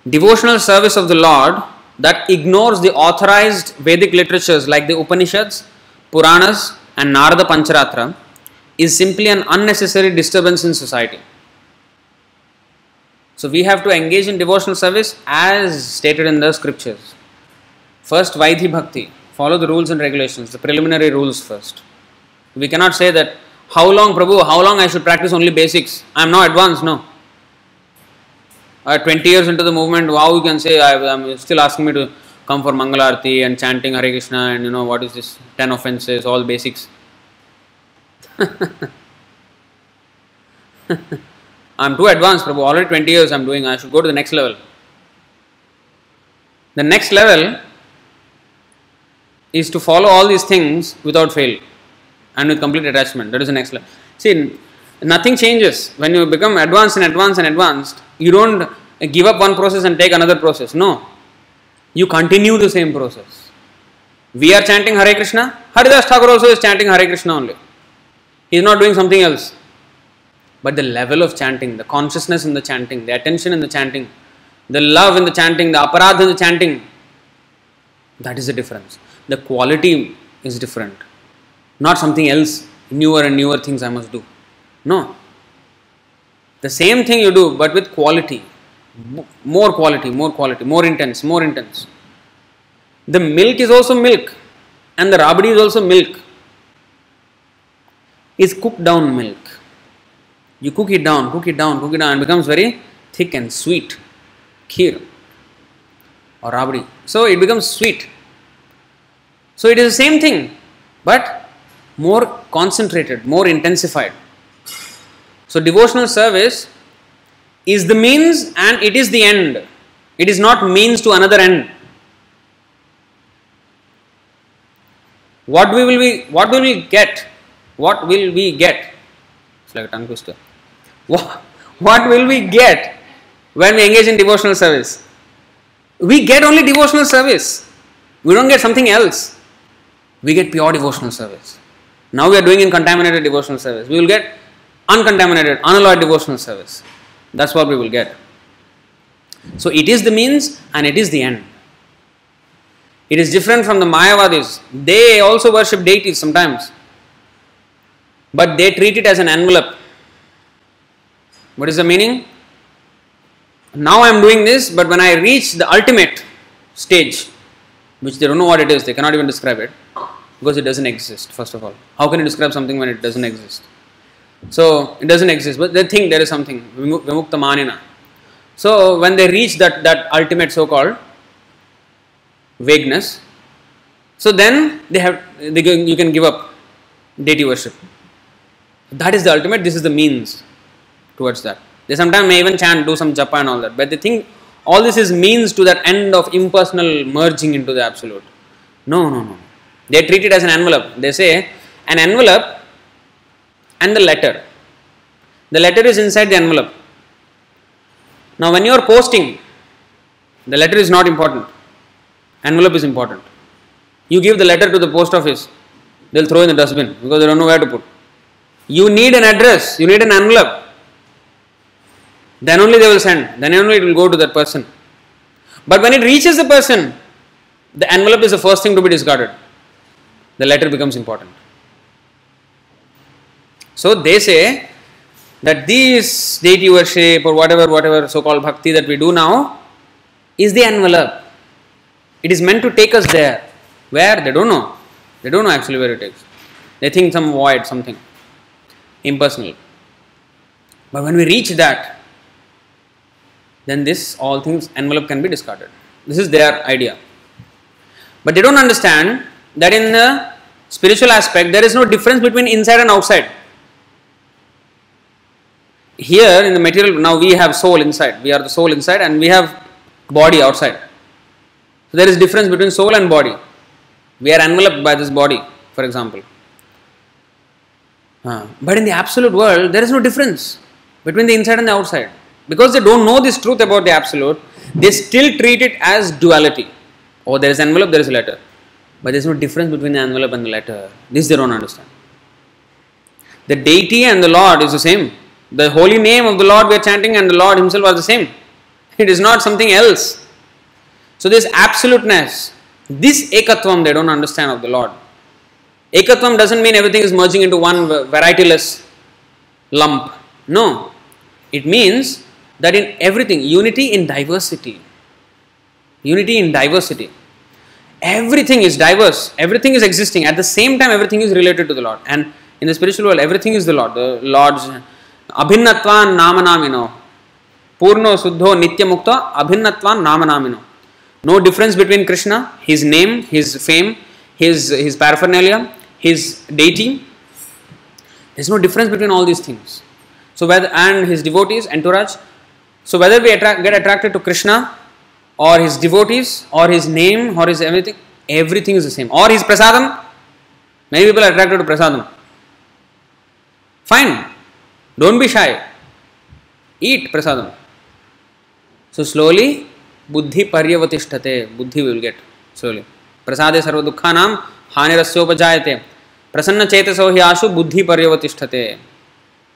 devotional service of the Lord that ignores the authorized Vedic literatures like the Upanishads, Puranas, and Narada Pancharatra is simply an unnecessary disturbance in society. So we have to engage in devotional service as stated in the scriptures. First, Vaidhi Bhakti. Follow the rules and regulations, the preliminary rules first. We cannot say that how long, Prabhu, how long I should practice only basics. I am now advanced. No uh, 20 years into the movement, wow, you can say, I, am still asking me to come for Mangalarti and chanting Hare Krishna and you know, what is this, 10 offenses, all basics. [LAUGHS] I'm too advanced, Prabhu. Already 20 years I'm doing, I should go to the next level. The next level is to follow all these things without fail and with complete attachment. That is the next level. See, nothing changes. When you become advanced and advanced and advanced, you don't give up one process and take another process. No. You continue the same process. We are chanting Hare Krishna. Haridas Thakur also is chanting Hare Krishna only. He is not doing something else. But the level of chanting, the consciousness in the chanting, the attention in the chanting, the love in the chanting, the aparadha in the chanting, that is the difference. The quality is different. Not something else, newer and newer things I must do. No. The same thing you do, but with quality. More quality, more quality, more intense, more intense. The milk is also milk, and the rabdi is also milk. Is cooked down milk. You cook it down, cook it down, cook it down, and becomes very thick and sweet. Kheer. or rabdi. So it becomes sweet. So it is the same thing, but more concentrated, more intensified. So devotional service is the means and it is the end. It is not means to another end. What we will we what will we get? What will we get? It's like a tongue twister. [LAUGHS] What, what will we get when we engage in devotional service? We get only devotional service. We don't get something else. We get pure devotional service. Now we are doing in contaminated devotional service. We will get uncontaminated, unalloyed devotional service. That's what we will get. So it is the means and it is the end. It is different from the Mayavadis. They also worship deities sometimes, but they treat it as an envelope. What is the meaning? Now I am doing this, but when I reach the ultimate stage, which they don't know what it is, they cannot even describe it because it doesn't exist, first of all. How can you describe something when it doesn't exist? So it doesn't exist, but they think there is something, vimu- vimukta manina. So when they reach that, that ultimate so called vagueness, so then they have they can, you can give up deity worship. That is the ultimate, this is the means towards that. They sometimes may even chant, do some japa and all that, but they think all this is means to that end of impersonal merging into the absolute. No, no, no. They treat it as an envelope. They say an envelope and the letter. The letter is inside the envelope. Now, when you are posting, the letter is not important, envelope is important. You give the letter to the post office, they'll throw in the dustbin because they don't know where to put. You need an address, you need an envelope. Then only they will send, then only it will go to that person. But when it reaches the person, the envelope is the first thing to be discarded. The letter becomes important. So they say that this deity worship or whatever, whatever so called bhakti that we do now is the envelope. It is meant to take us there. Where? They don't know. They don't know actually where it takes. They think some void, something impersonal. But when we reach that, then this all things envelope can be discarded. This is their idea. But they don't understand that in the spiritual aspect there is no difference between inside and outside. Here in the material, now we have soul inside, we are the soul inside, and we have body outside. So there is difference between soul and body. We are enveloped by this body, for example. Uh, but in the absolute world, there is no difference between the inside and the outside. Because they don't know this truth about the absolute, they still treat it as duality. Oh, there is envelope, there is a letter. But there is no difference between the envelope and the letter. This they don't understand. The deity and the Lord is the same. The holy name of the Lord we are chanting and the Lord Himself are the same. It is not something else. So, this absoluteness, this ekatvam they don't understand of the Lord. Ekatvam doesn't mean everything is merging into one varietyless lump. No. It means that in everything, unity in diversity. Unity in diversity. Everything is diverse, everything is existing. At the same time, everything is related to the Lord. And in the spiritual world, everything is the Lord. The Lord's abhinnatvan namanamino. Purno suddho nitya mukta abhinnatvan namanamino. No difference between Krishna, his name, his fame, his, his paraphernalia, his deity. There's no difference between all these things. So whether and his devotees, entourage. So whether we attract, get attracted to Krishna or his devotees or his name or his everything, everything is the same. Or his prasadam. Many people are attracted to prasadam. Fine. Don't be shy. Eat prasadam. So slowly बुद्धि पर्यवतिष्ठते बुद्धि will get slowly प्रसादे सर्व दुखानाम हानिरस्योपजायते प्रसन्न चेतसो हि आशु बुद्धि पर्यवतिष्ठते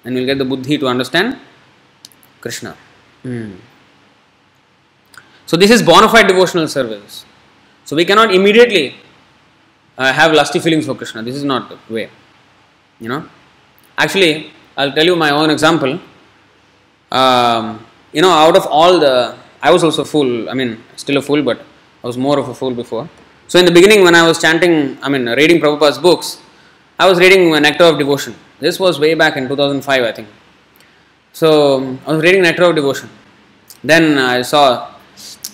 and we'll get the buddhi to understand krishna hmm. So this is bona fide devotional service so we cannot immediately uh, have lusty feelings for krishna this is not the way you know actually i'll tell you my own example um, you know out of all the I was also a fool. I mean, still a fool, but I was more of a fool before. So in the beginning, when I was chanting, I mean, reading Prabhupada's books, I was reading Nectar of Devotion. This was way back in 2005, I think. So I was reading Nectar of Devotion. Then I saw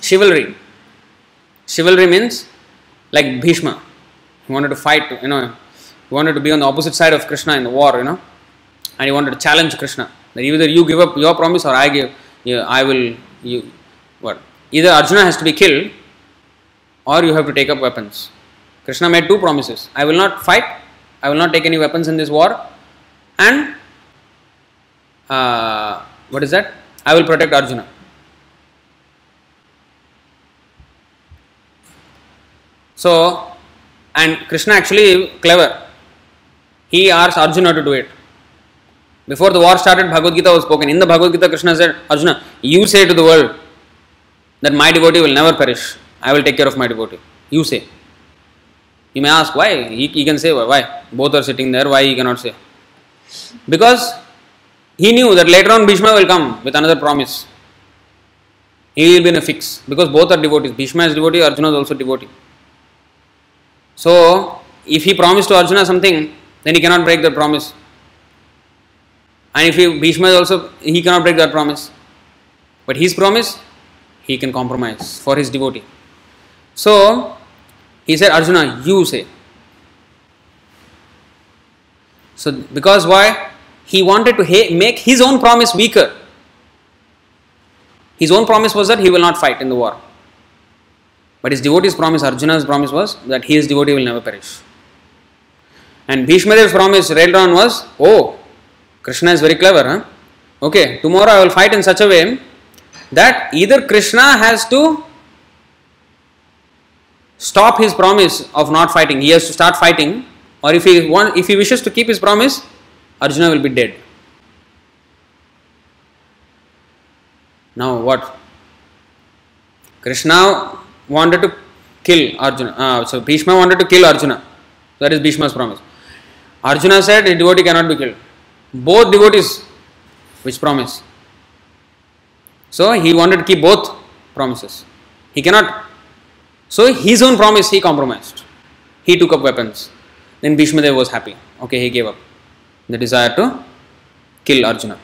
chivalry. Chivalry means like Bhishma. He wanted to fight, you know, he wanted to be on the opposite side of Krishna in the war, you know, and he wanted to challenge Krishna. That either you give up your promise or I give, you, I will, you, what? Either Arjuna has to be killed or you have to take up weapons. Krishna made two promises I will not fight, I will not take any weapons in this war, and uh, what is that? I will protect Arjuna. So, and Krishna actually clever. He asked Arjuna to do it. Before the war started, Bhagavad Gita was spoken. In the Bhagavad Gita, Krishna said, Arjuna, you say to the world that my devotee will never perish. I will take care of my devotee. You say. You may ask why. He, he can say why. Both are sitting there. Why he cannot say? Because he knew that later on Bhishma will come with another promise. He will be in a fix because both are devotees. Bhishma is devotee, Arjuna is also devotee. So, if he promised to Arjuna something, then he cannot break that promise. And if he, Bhishma is also, he cannot break that promise. But his promise, he can compromise for his devotee. So, he said, Arjuna, you say. So, because why? He wanted to ha- make his own promise weaker. His own promise was that he will not fight in the war. But his devotee's promise, Arjuna's promise was that his devotee will never perish. And Bhishmadev's promise later on was, oh, Krishna is very clever, huh? Okay, tomorrow I will fight in such a way that either Krishna has to stop his promise of not fighting, he has to start fighting, or if he want, if he wishes to keep his promise, Arjuna will be dead. Now what? Krishna wanted to kill Arjuna. Uh, so Bhishma wanted to kill Arjuna. That is Bhishma's promise. Arjuna said a devotee cannot be killed. Both devotees, which promise? So he wanted to keep both promises. He cannot. So his own promise he compromised. He took up weapons. Then Bhishma Dev was happy. Okay, he gave up the desire to kill Arjuna.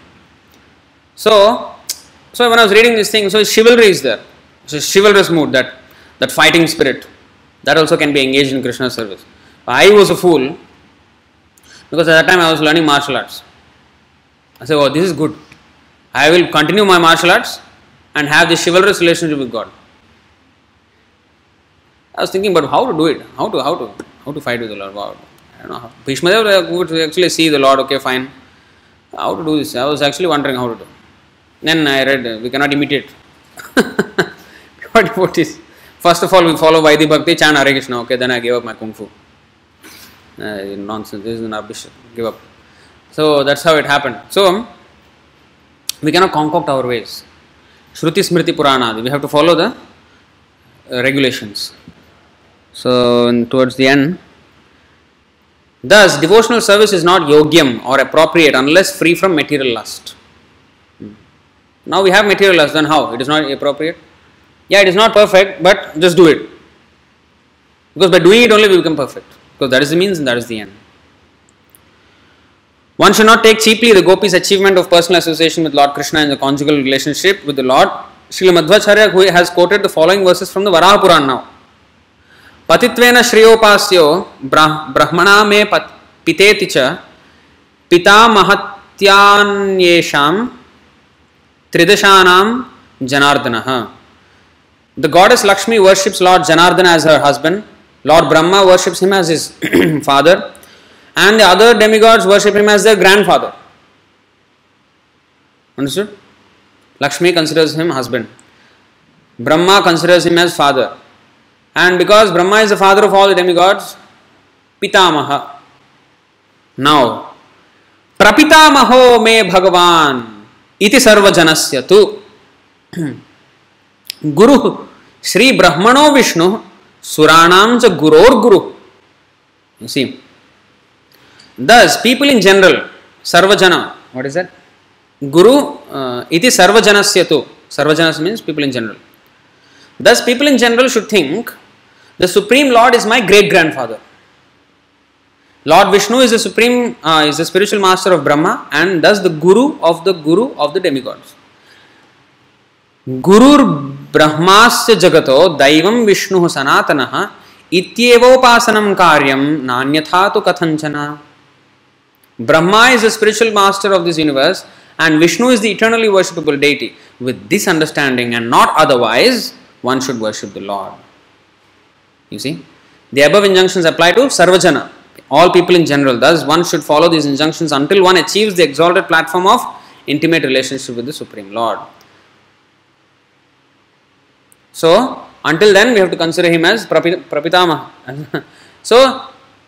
So, so when I was reading this thing, so chivalry is there. So chivalrous mood, that that fighting spirit, that also can be engaged in Krishna's service. I was a fool because at that time I was learning martial arts. I said, oh, this is good. I will continue my martial arts and have this chivalrous relationship with God. I was thinking, but how to do it? How to how to how to fight with the Lord? Wow. I don't know. How. Bhishma Dev would actually see the Lord. Okay, fine. How to do this? I was actually wondering how to do. Then I read, we cannot imitate. [LAUGHS] is? First of all, we follow Vaidhi Bhakti, chant Hare Krishna. Okay, then I gave up my Kung Fu. Uh, nonsense. This is rubbish. Give up. So that's how it happened. So we cannot concoct our ways. Shruti Smriti Purana. We have to follow the uh, regulations. So towards the end, thus devotional service is not yogyam or appropriate unless free from material lust. Hmm. Now we have material lust. Then how? It is not appropriate Yeah, it is not perfect, but just do it. Because by doing it only we become perfect. Because that is the means and that is the end. One should not take cheaply the gopis' achievement of personal association with Lord Krishna in the conjugal relationship with the Lord. Srila Madhvacharya who has quoted the following verses from the Varaha Puran now. पतित्वेन श्रेयोपास्यो ब्रह- ब्रह्मणा मे पत- पितेति च पितामहत्यान्येषां त्रिदशानां जनार्दनः The goddess Lakshmi worships Lord Janardana as her husband, Lord Brahma worships him as his father, and the other demigods worship him as their grandfather. Understood? Lakshmi considers him husband. Brahma considers him as father. And because Brahma is the father of all the demigods, Pitamaha. Now, Prapitamaho me Bhagavan iti sarvajanasya tu. गुरु, श्री ब्रह्मणो विष्णु सुराणाम च गुरोर guru. See this people in general sarvajan what is that guru इति सर्वजनस्य तु सर्वजनस means people in general this people in general should think the supreme lord is my great grandfather lord Vishnu is the supreme is the spiritual master of Brahma and this the guru of the guru of the demigods ब्रह्मास्य जगतो दैवं विष्णुः सनातनः इत्येवोपासनं कार्यं नान्यथा तु कथञ्चन। Brahma is the spiritual master of this universe and Vishnu is the eternally worshipable deity with this understanding and not otherwise one should worship the lord you see the above injunctions apply to sarvajan all people in general, thus, one should follow these injunctions until one achieves the exalted platform of intimate relationship with the supreme lord. So, until then, we have to consider him as Prapi- Prapitama. [LAUGHS] so,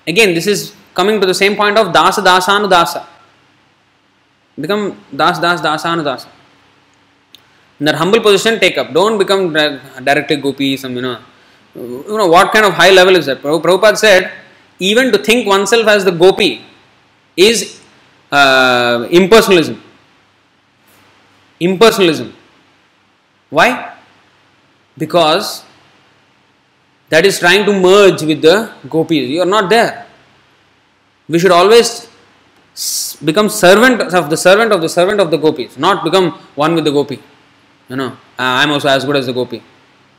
again, this is coming to the same point of Dasa Dasanu Dasa. Become Das Das Dasanu Dasa. In that humble position, take up. Don't become di- directly gopi, some, you know. You know, what kind of high level is that? Prabhu- Prabhupada said, even to think oneself as the gopi is uh, impersonalism. Impersonalism. Why? Because that is trying to merge with the gopis. You are not there. We should always become servant of the servant of the servant of the gopis, not become one with the gopi. You know, I am also as good as the gopi.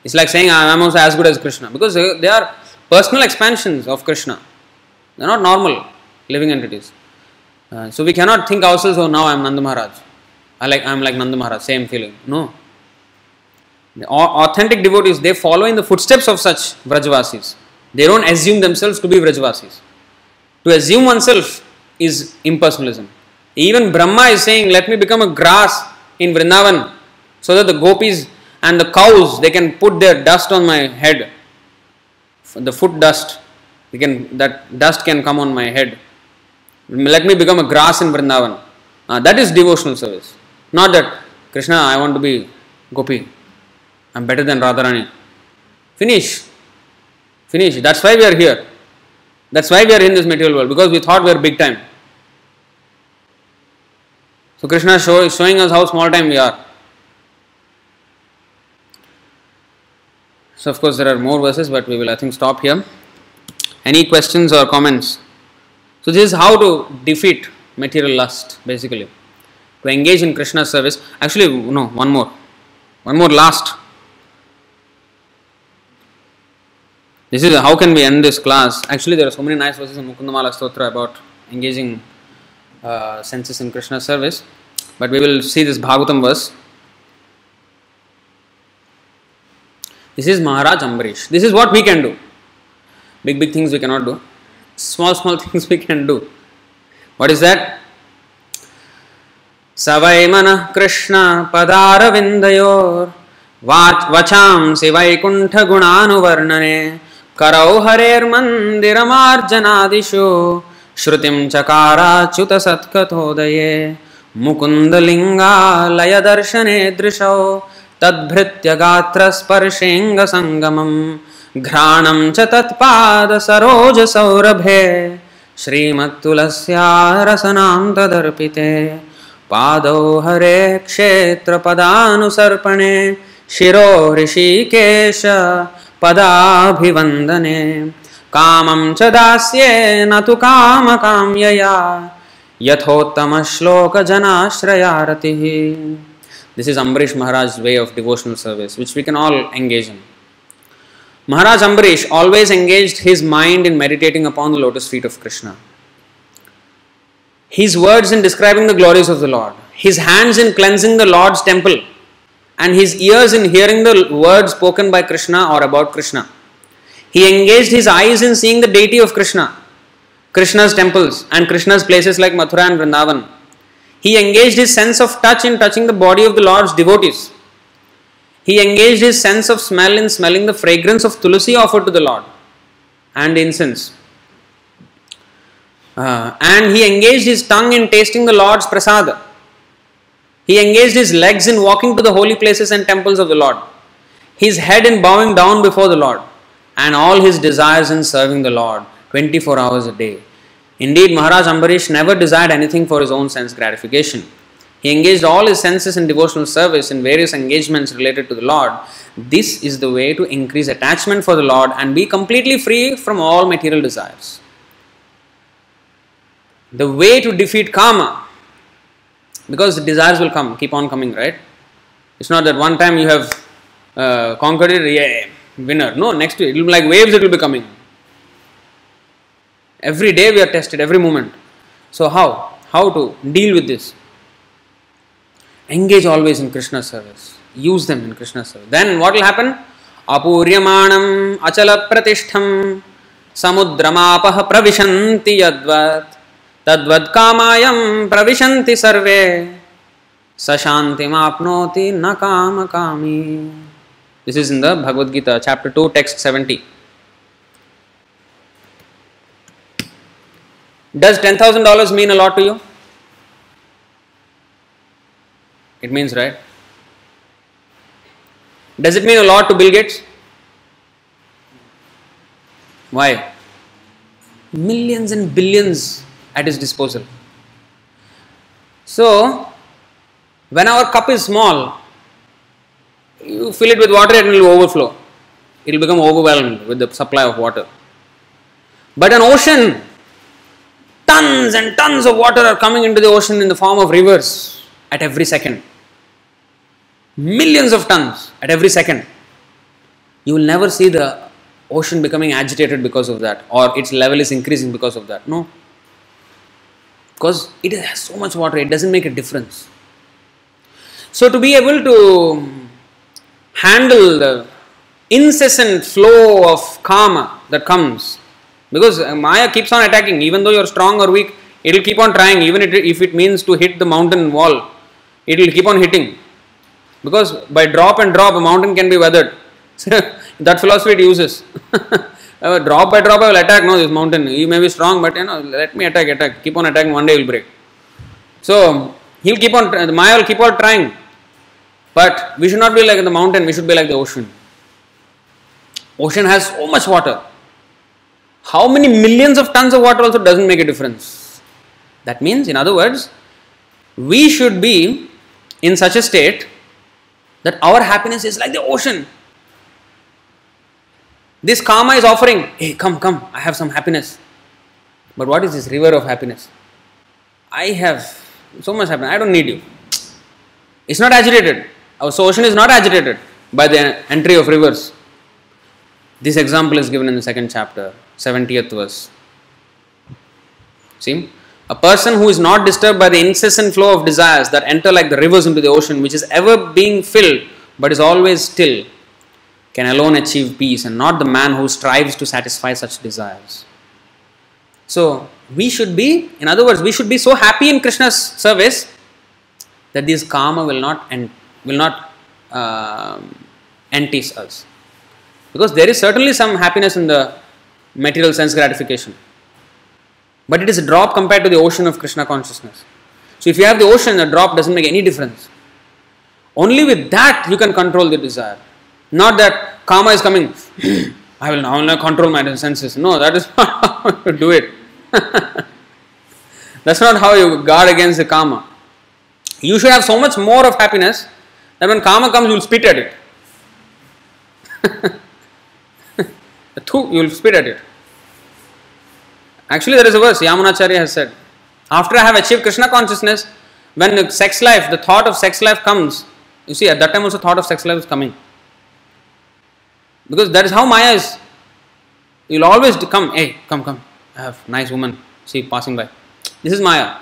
It's like saying I am also as good as Krishna because they are personal expansions of Krishna. They are not normal living entities. Uh, so we cannot think ourselves, oh, now I am Nanda Maharaj. I like I am like Nanda Maharaj, same feeling. No. The authentic devotees they follow in the footsteps of such Vrajavasis. They don't assume themselves to be Vrajavasis. To assume oneself is impersonalism. Even Brahma is saying, Let me become a grass in Vrindavan so that the gopis and the cows they can put their dust on my head. The foot dust. They can that dust can come on my head. Let me become a grass in Vrindavan. Uh, that is devotional service. Not that Krishna, I want to be gopi. I'm better than Radharani. Finish. Finish. That's why we are here. That's why we are in this material world because we thought we are big time. So Krishna show, is showing us how small time we are. So of course there are more verses, but we will I think stop here. Any questions or comments? So this is how to defeat material lust, basically. To engage in Krishna's service. Actually, no, one more. One more last. This is how can we end this class? Actually, there are so many nice verses in Mukundamala Stotra about engaging uh, senses in Krishna's service. But we will see this Bhagavatam verse. This is Maharaj Ambarish. This is what we can do. Big, big things we cannot do. Small, small things we can do. What is that? स वै मनः कृष्णपदारविन्दयोर् watch वचांसि वैकुण्ठगुणानुवर्णने करौ हरेर्मन्दिरमार्जनादिषु श्रुतिं चकाराच्युतसत्कथोदये मुकुन्दलिङ्गालयदर्शने दृशौ। तद्भृत्यगात्रस्पर्शेऽङ्गसङ्गमं घ्राणं च तत्पादसरोजसौरभे। श्रीमत्तुलस्यारसनां तदर्पिते पादौ हरे क्षेत्रपदानुसर्पणे शिरो ऋषिकेश पदाभिवन्दने। काम च दास्ये, न तु कामकाम्यया। यथोत्तमश्लोकजनाश्रयारतिः। This is Ambarish Maharaj way of devotional service which we can all engage in Maharaj Ambarish always engaged his mind in meditating upon the lotus feet of Krishna his words in describing the glories of the lord his hands in cleansing the lord's temple and his ears in hearing the words spoken by Krishna or about Krishna. He engaged his eyes in seeing the deity of Krishna, Krishna's temples, and Krishna's places like Mathura and Vrindavan. He engaged his sense of touch in touching the body of the Lord's devotees. He engaged his sense of smell in smelling the fragrance of tulsi offered to the Lord and incense. Uh, and he engaged his tongue in tasting the Lord's prasada. He engaged his legs in walking to the holy places and temples of the Lord, his head in bowing down before the Lord, and all his desires in serving the Lord 24 hours a day. Indeed, Maharaj Ambarish never desired anything for his own sense gratification. He engaged all his senses in devotional service in various engagements related to the Lord. This is the way to increase attachment for the Lord and be completely free from all material desires. The way to defeat kama, because desires will come, keep on coming, right? It's not that one time you have uh, conquered it, yeah, winner. No, next it will be like waves, it will be coming. Every day we are tested, every moment. So, how? How to deal with this? Engage always in Krishna service. Use them in Krishna service. Then what will happen? Apuryamanam achala pratishtham samudramapah pravishanti yadvat tadvad kamayam pravishanti sarve sashantim apnoti na kama kami. This is in the Bhagavad Gita, chapter 2, text 70. Does $10,000 mean a lot to you? It means, right? Does it mean a lot to Bill Gates? Why? Millions and billions at his disposal. So, when our cup is small, you fill it with water, and it will overflow. It will become overwhelmed with the supply of water. But an ocean, tons and tons of water are coming into the ocean in the form of rivers at every second. Millions of tons at every second. You will never see the ocean becoming agitated because of that or its level is increasing because of that. No. Because it has so much water, it doesn't make a difference. So, to be able to um, handle the incessant flow of kama that comes, because uh, Maya keeps on attacking, even though you're strong or weak, it will keep on trying, even if it means to hit the mountain wall, it will keep on hitting. Because by drop and drop, a mountain can be weathered. [LAUGHS] that philosophy it uses. [LAUGHS] drop by drop, I will attack. No, this mountain. You may be strong, but you know, let me attack, attack. Keep on attacking. One day will break. So he'll keep on. The Maya will keep on trying. But we should not be like the mountain. We should be like the ocean. Ocean has so much water. How many millions of tons of water also doesn't make a difference. That means, in other words, we should be in such a state that our happiness is like the ocean. This kama is offering, hey, come, come, I have some happiness. But what is this river of happiness? I have so much happiness, I don't need you. It's not agitated. Our ocean is not agitated by the entry of rivers. This example is given in the second chapter, 70th verse. See? A person who is not disturbed by the incessant flow of desires that enter like the rivers into the ocean, which is ever being filled but is always still, can alone achieve peace and not the man who strives to satisfy such desires. So, we should be, in other words, we should be so happy in Krishna's service that this kama will not and will not uh, entice us. Because there is certainly some happiness in the material sense gratification. But it is a drop compared to the ocean of Krishna consciousness. So if you have the ocean, the drop doesn't make any difference. Only with that you can control the desire. Not that kama is coming, [CLEARS THROAT] I will now control my senses. No, that is not [LAUGHS] how you do it. [LAUGHS] That's not how you guard against the kama. You should have so much more of happiness that when kama comes, you will spit at it. [LAUGHS] you will spit at it. Actually, there is a verse Yamunacharya has said. After I have achieved Krishna consciousness, when the sex life, the thought of sex life comes, you see, at that time also thought of sex life is coming. Because that is how Maya is. You'll always come, hey, come, come. I have nice woman, see passing by. This is Maya.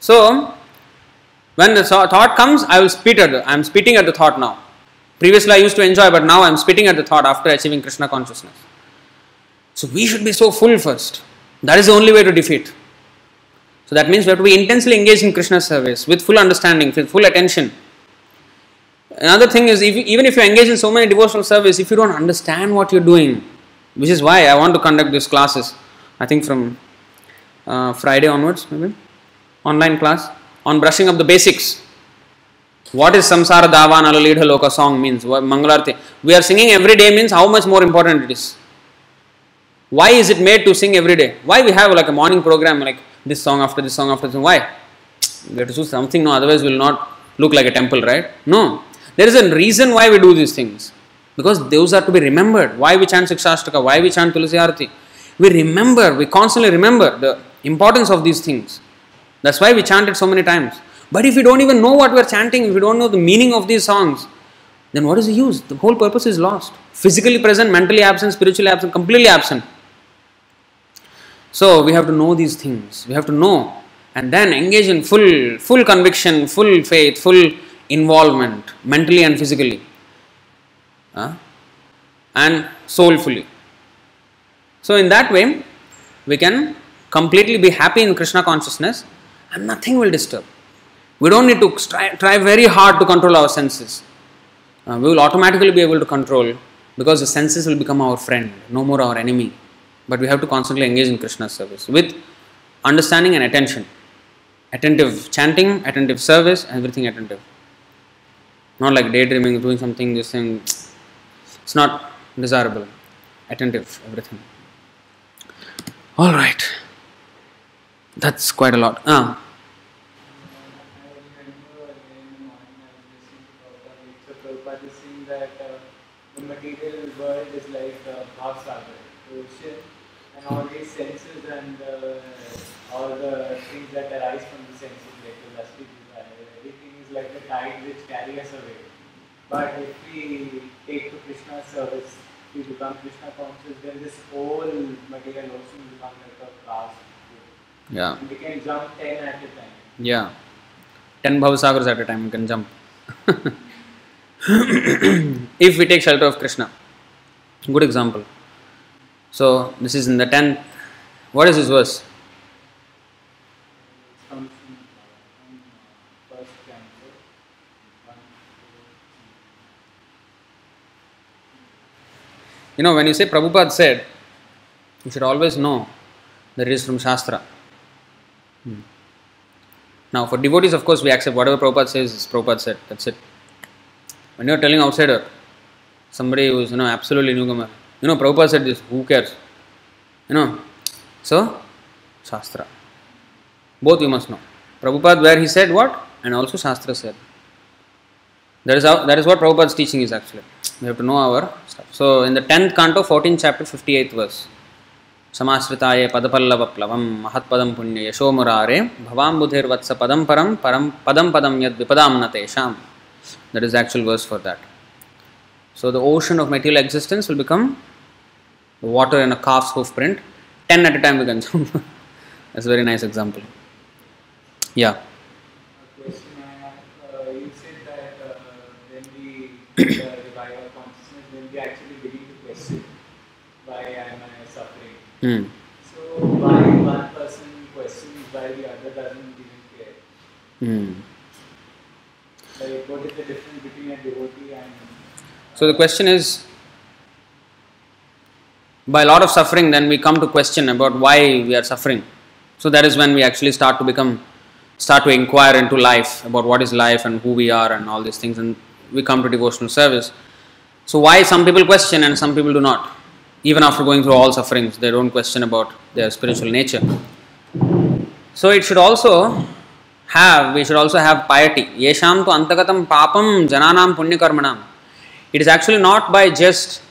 So, when the thought comes, I will spit at it. I am spitting at the thought now. Previously, I used to enjoy, but now I am spitting at the thought after achieving Krishna consciousness. So, we should be so full first. That is the only way to defeat. So, that means we have to be intensely engaged in Krishna's service with full understanding, with full attention. Another thing is, if, even if you engage in so many devotional service, if you don't understand what you're doing, which is why I want to conduct these classes, I think from uh, Friday onwards, maybe online class on brushing up the basics. What is Samsara Davanala Lidha Loka song means? Mangalarti. We are singing every day means how much more important it is. Why is it made to sing every day? Why we have like a morning program like this song after this song after this? Why? We have to do something, no, otherwise we will not look like a temple, right? No. There is a reason why we do these things. Because those are to be remembered. Why we chant Sikshashtaka? Why we chant Tulasi Arati? We remember, we constantly remember the importance of these things. That's why we chant it so many times. But if we don't even know what we are chanting, if we don't know the meaning of these songs, then what is the use? The whole purpose is lost. Physically present, mentally absent, spiritually absent, completely absent. So we have to know these things. We have to know and then engage in full full conviction, full faith, full involvement, mentally and physically. Uh, and soulfully. So in that way, we can completely be happy in Krishna consciousness and nothing will disturb. We don't need to try, try very hard to control our senses. Uh, we will automatically be able to control because the senses will become our friend, no more our enemy. But we have to constantly engage in Krishna's service with understanding and attention. Attentive chanting, attentive service, everything attentive. Not like daydreaming, doing something, this thing. It's not desirable. Attentive, everything. All right. That's quite a lot. Ah, uh, material world is like a bhav sagar, ocean, and all these senses and uh, all the things that arise from the senses, like the lusty desire, everything is like the tide which carry us away. But if we take to Krishna's service, we become Krishna conscious, then this whole material ocean becomes like a vast. yeah. And we can jump 10 at a time. Yeah. 10 bhavasagars at a time you can jump. [COUGHS] if we take shelter of Krishna. Good example. So, this is in the 10th. What is this verse? comes from uh, first canto. One, You know, when you say Prabhupada said, you should always know that it is from Shastra. Hmm. Now, for devotees, of course, we accept whatever Prabhupada says is Prabhupada said. That's it. When you are telling outsider, somebody who is you know absolutely newcomer, you know Prabhupada said this. Who cares? You know. So, Shastra. Both you must know. Prabhupada where he said what, and also Shastra said. That is how, that is what Prabhupada's teaching is actually. We have to know our stuff. So in the tenth canto, 14th chapter, 58th verse. समाश्रिताय पदपल्लवप्लवं महत्पदं पुण्य यशोमुरारे भवाम्बुधिर्वत्स पदं परं परं पदं पदं यद् विपदां न तेषां that is the actual verse for that so the ocean of material existence will become the water in a calf's hoof print 10 at a time we can jump [LAUGHS] that's a very nice example yeah We uh, revive our consciousness, then we actually begin to question why am I suffering? hmm. So why one person questions why the other doesn't even care? Hmm. Like what is the difference between a devotee and So the question is by a lot of suffering, then we come to question about why we are suffering. So that is when we actually start to become, start to inquire into life about what is life and who we are and all these things, and we come to devotional service. So why some people question and some people do not? Even after going through all sufferings, they don't question about their spiritual nature. So it should also have, we should also have piety. Yesham tu antagatam papam jananam punyakarmanam. It is actually not by just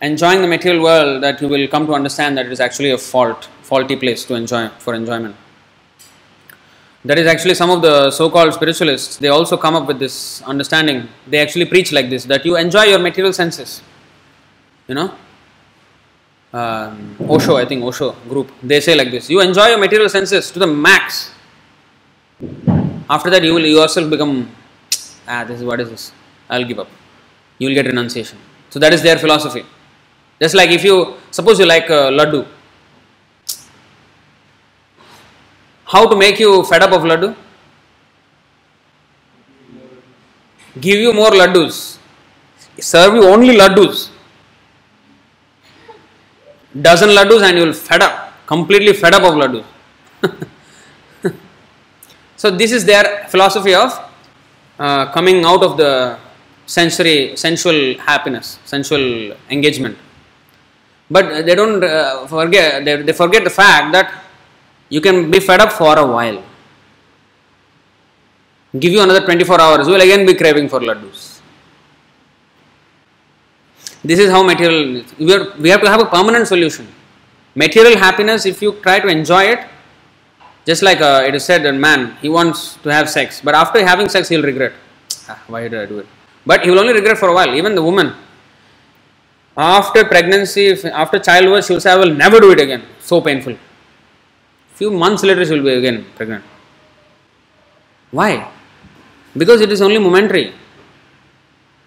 enjoying the material world that you will come to understand that it is actually a fault, faulty place to enjoy for enjoyment. That is actually some of the so-called spiritualists. They also come up with this understanding. They actually preach like this: that you enjoy your material senses. You know, um, Osho, I think Osho group. They say like this: you enjoy your material senses to the max. After that, you will yourself become ah, this is what is this? I'll give up. You will get renunciation. So that is their philosophy. Just like if you suppose you like uh, laddu, how to make you fed up of laddu? Give you more laddus. Serve you only laddus. Dozen laddus and you will fed up, completely fed up of laddus. [LAUGHS] so this is their philosophy of uh, coming out of the sensory, sensual happiness, sensual engagement. But they don't uh, forget. They, they forget the fact that you can be fed up for a while. Give you another 24 hours, you will again be craving for laddus. This is how material. We, are, we have to have a permanent solution. Material happiness, if you try to enjoy it, just like uh, it is said that man, he wants to have sex, but after having sex, he'll regret. Ah, why did I do it? But he will only regret for a while. Even the woman, after pregnancy, after childbirth, she will say, I will never do it again. So painful. Few months later, she will be again pregnant. Why? Because it is only momentary.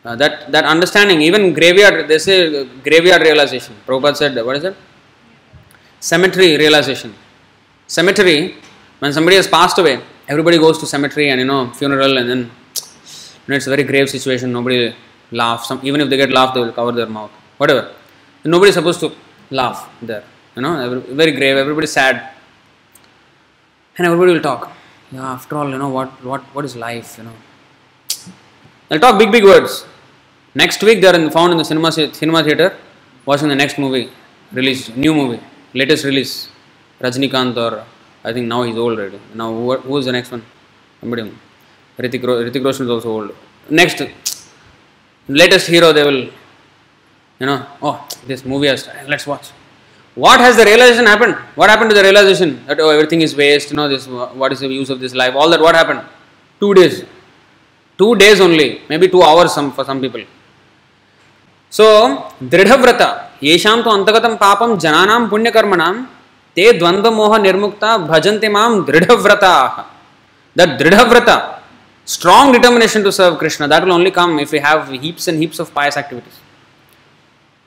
Uh, that, that understanding, even graveyard, they say uh, graveyard realization. Prabhupada said, what is it? Cemetery realization. Cemetery, when somebody has passed away, everybody goes to cemetery and you know, funeral and then you know, it's a very grave situation, nobody laughs. Some, even if they get laughed, they will cover their mouth. Whatever. Nobody is supposed to laugh there. You know, every, very grave, everybody sad. And everybody will talk. Yeah, after all, you know, what, what, what is life, you know. They'll talk big, big words. Next week, they are in, found in the cinema, cinema theater watching the next movie, released, new movie, latest release. Rajnikant or I think now he's old already. Now, who, who is the next one? Somebody. Hrithik, Hrithik Roshan is also old. Next, latest hero, they will, you know, oh, this movie has, let's watch What has the realization happened? What happened to the realization that oh, everything is waste? You know, this what is the use of this life? All that. What happened? Two days. Two days only. Maybe two hours. Some for some people. So दृढ़व्रता येषां तो अंतगतं पापं जनानां पुण्यकर्मणां ते द्वन्द्वमोह निर्मुक्ता भजन्ते मां दृढ़व्रताः that dridhavrata strong determination to serve krishna that will only come if we have heaps and heaps of pious activities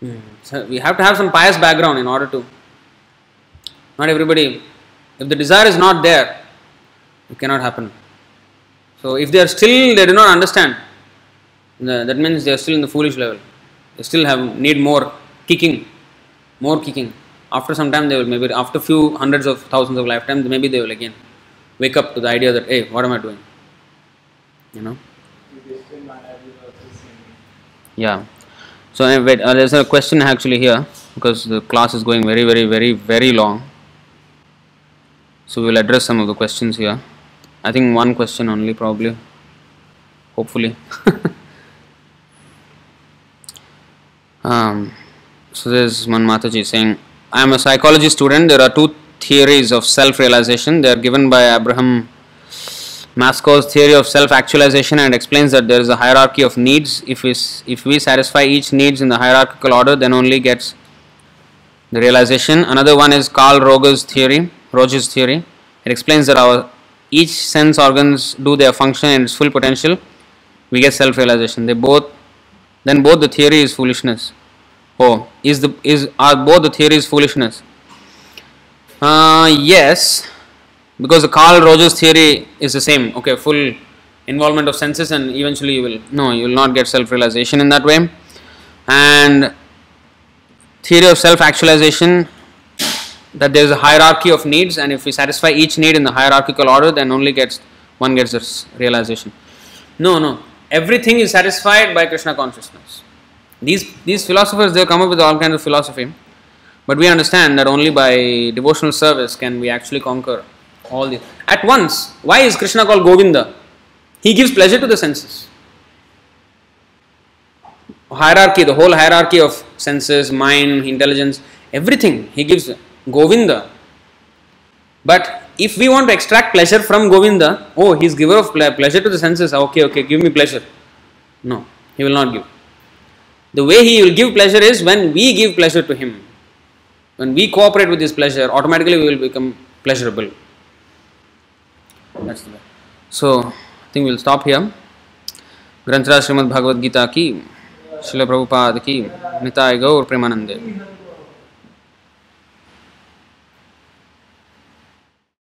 Hmm. so we have to have some pious background in order to not everybody if the desire is not there it cannot happen. So if they are still they do not understand that means they are still in the foolish level. They still have need more kicking more kicking. After some time they will maybe after few hundreds of thousands of lifetimes maybe they will again wake up to the idea that hey what am i doing? You know? Yudhishthir Maharaj is also singing. yeah so uh, wait uh, there's a question actually here because the class is going very very very very long. So we'll address some of the questions here. I think one question only probably. Hopefully. [LAUGHS] Um, so there's one mataji saying i am a psychology student. There are two theories of self realization they are given by abraham Maslow's theory of self-actualization and explains that there is a hierarchy of needs. If we, if we satisfy each needs in the hierarchical order, then only gets the realization. Another one is Carl Roger's theory. Roger's theory. It explains that our each sense organs do their function in its full potential. We get self-realization. They both then both the theory is foolishness. Oh, is the is are both the theories foolishness? Uh, yes, because the Carl Rogers theory is the same. Okay, full involvement of senses, and eventually you will no, you will not get self-realization in that way. And theory of self-actualization that there is a hierarchy of needs, and if we satisfy each need in the hierarchical order, then only gets one gets this realization. No, no, everything is satisfied by Krishna consciousness. These these philosophers they come up with all kinds of philosophy, but we understand that only by devotional service can we actually conquer all the at once. Why is Krishna called Govinda? He gives pleasure to the senses. Hierarchy, the whole hierarchy of senses, mind, intelligence, everything he gives Govinda. But if we want to extract pleasure from Govinda, oh, he's giver of pleasure to the senses. Ah, okay, okay, give me pleasure. No, he will not give. The way he will give pleasure is when we give pleasure to him. When we cooperate with his pleasure, automatically we will become pleasurable. That's the way. So, I think we'll stop here. ग्रंथराज Shrimad Bhagavad Gita की शिल प्रभुपाद की निताय गौर प्रेमानंदे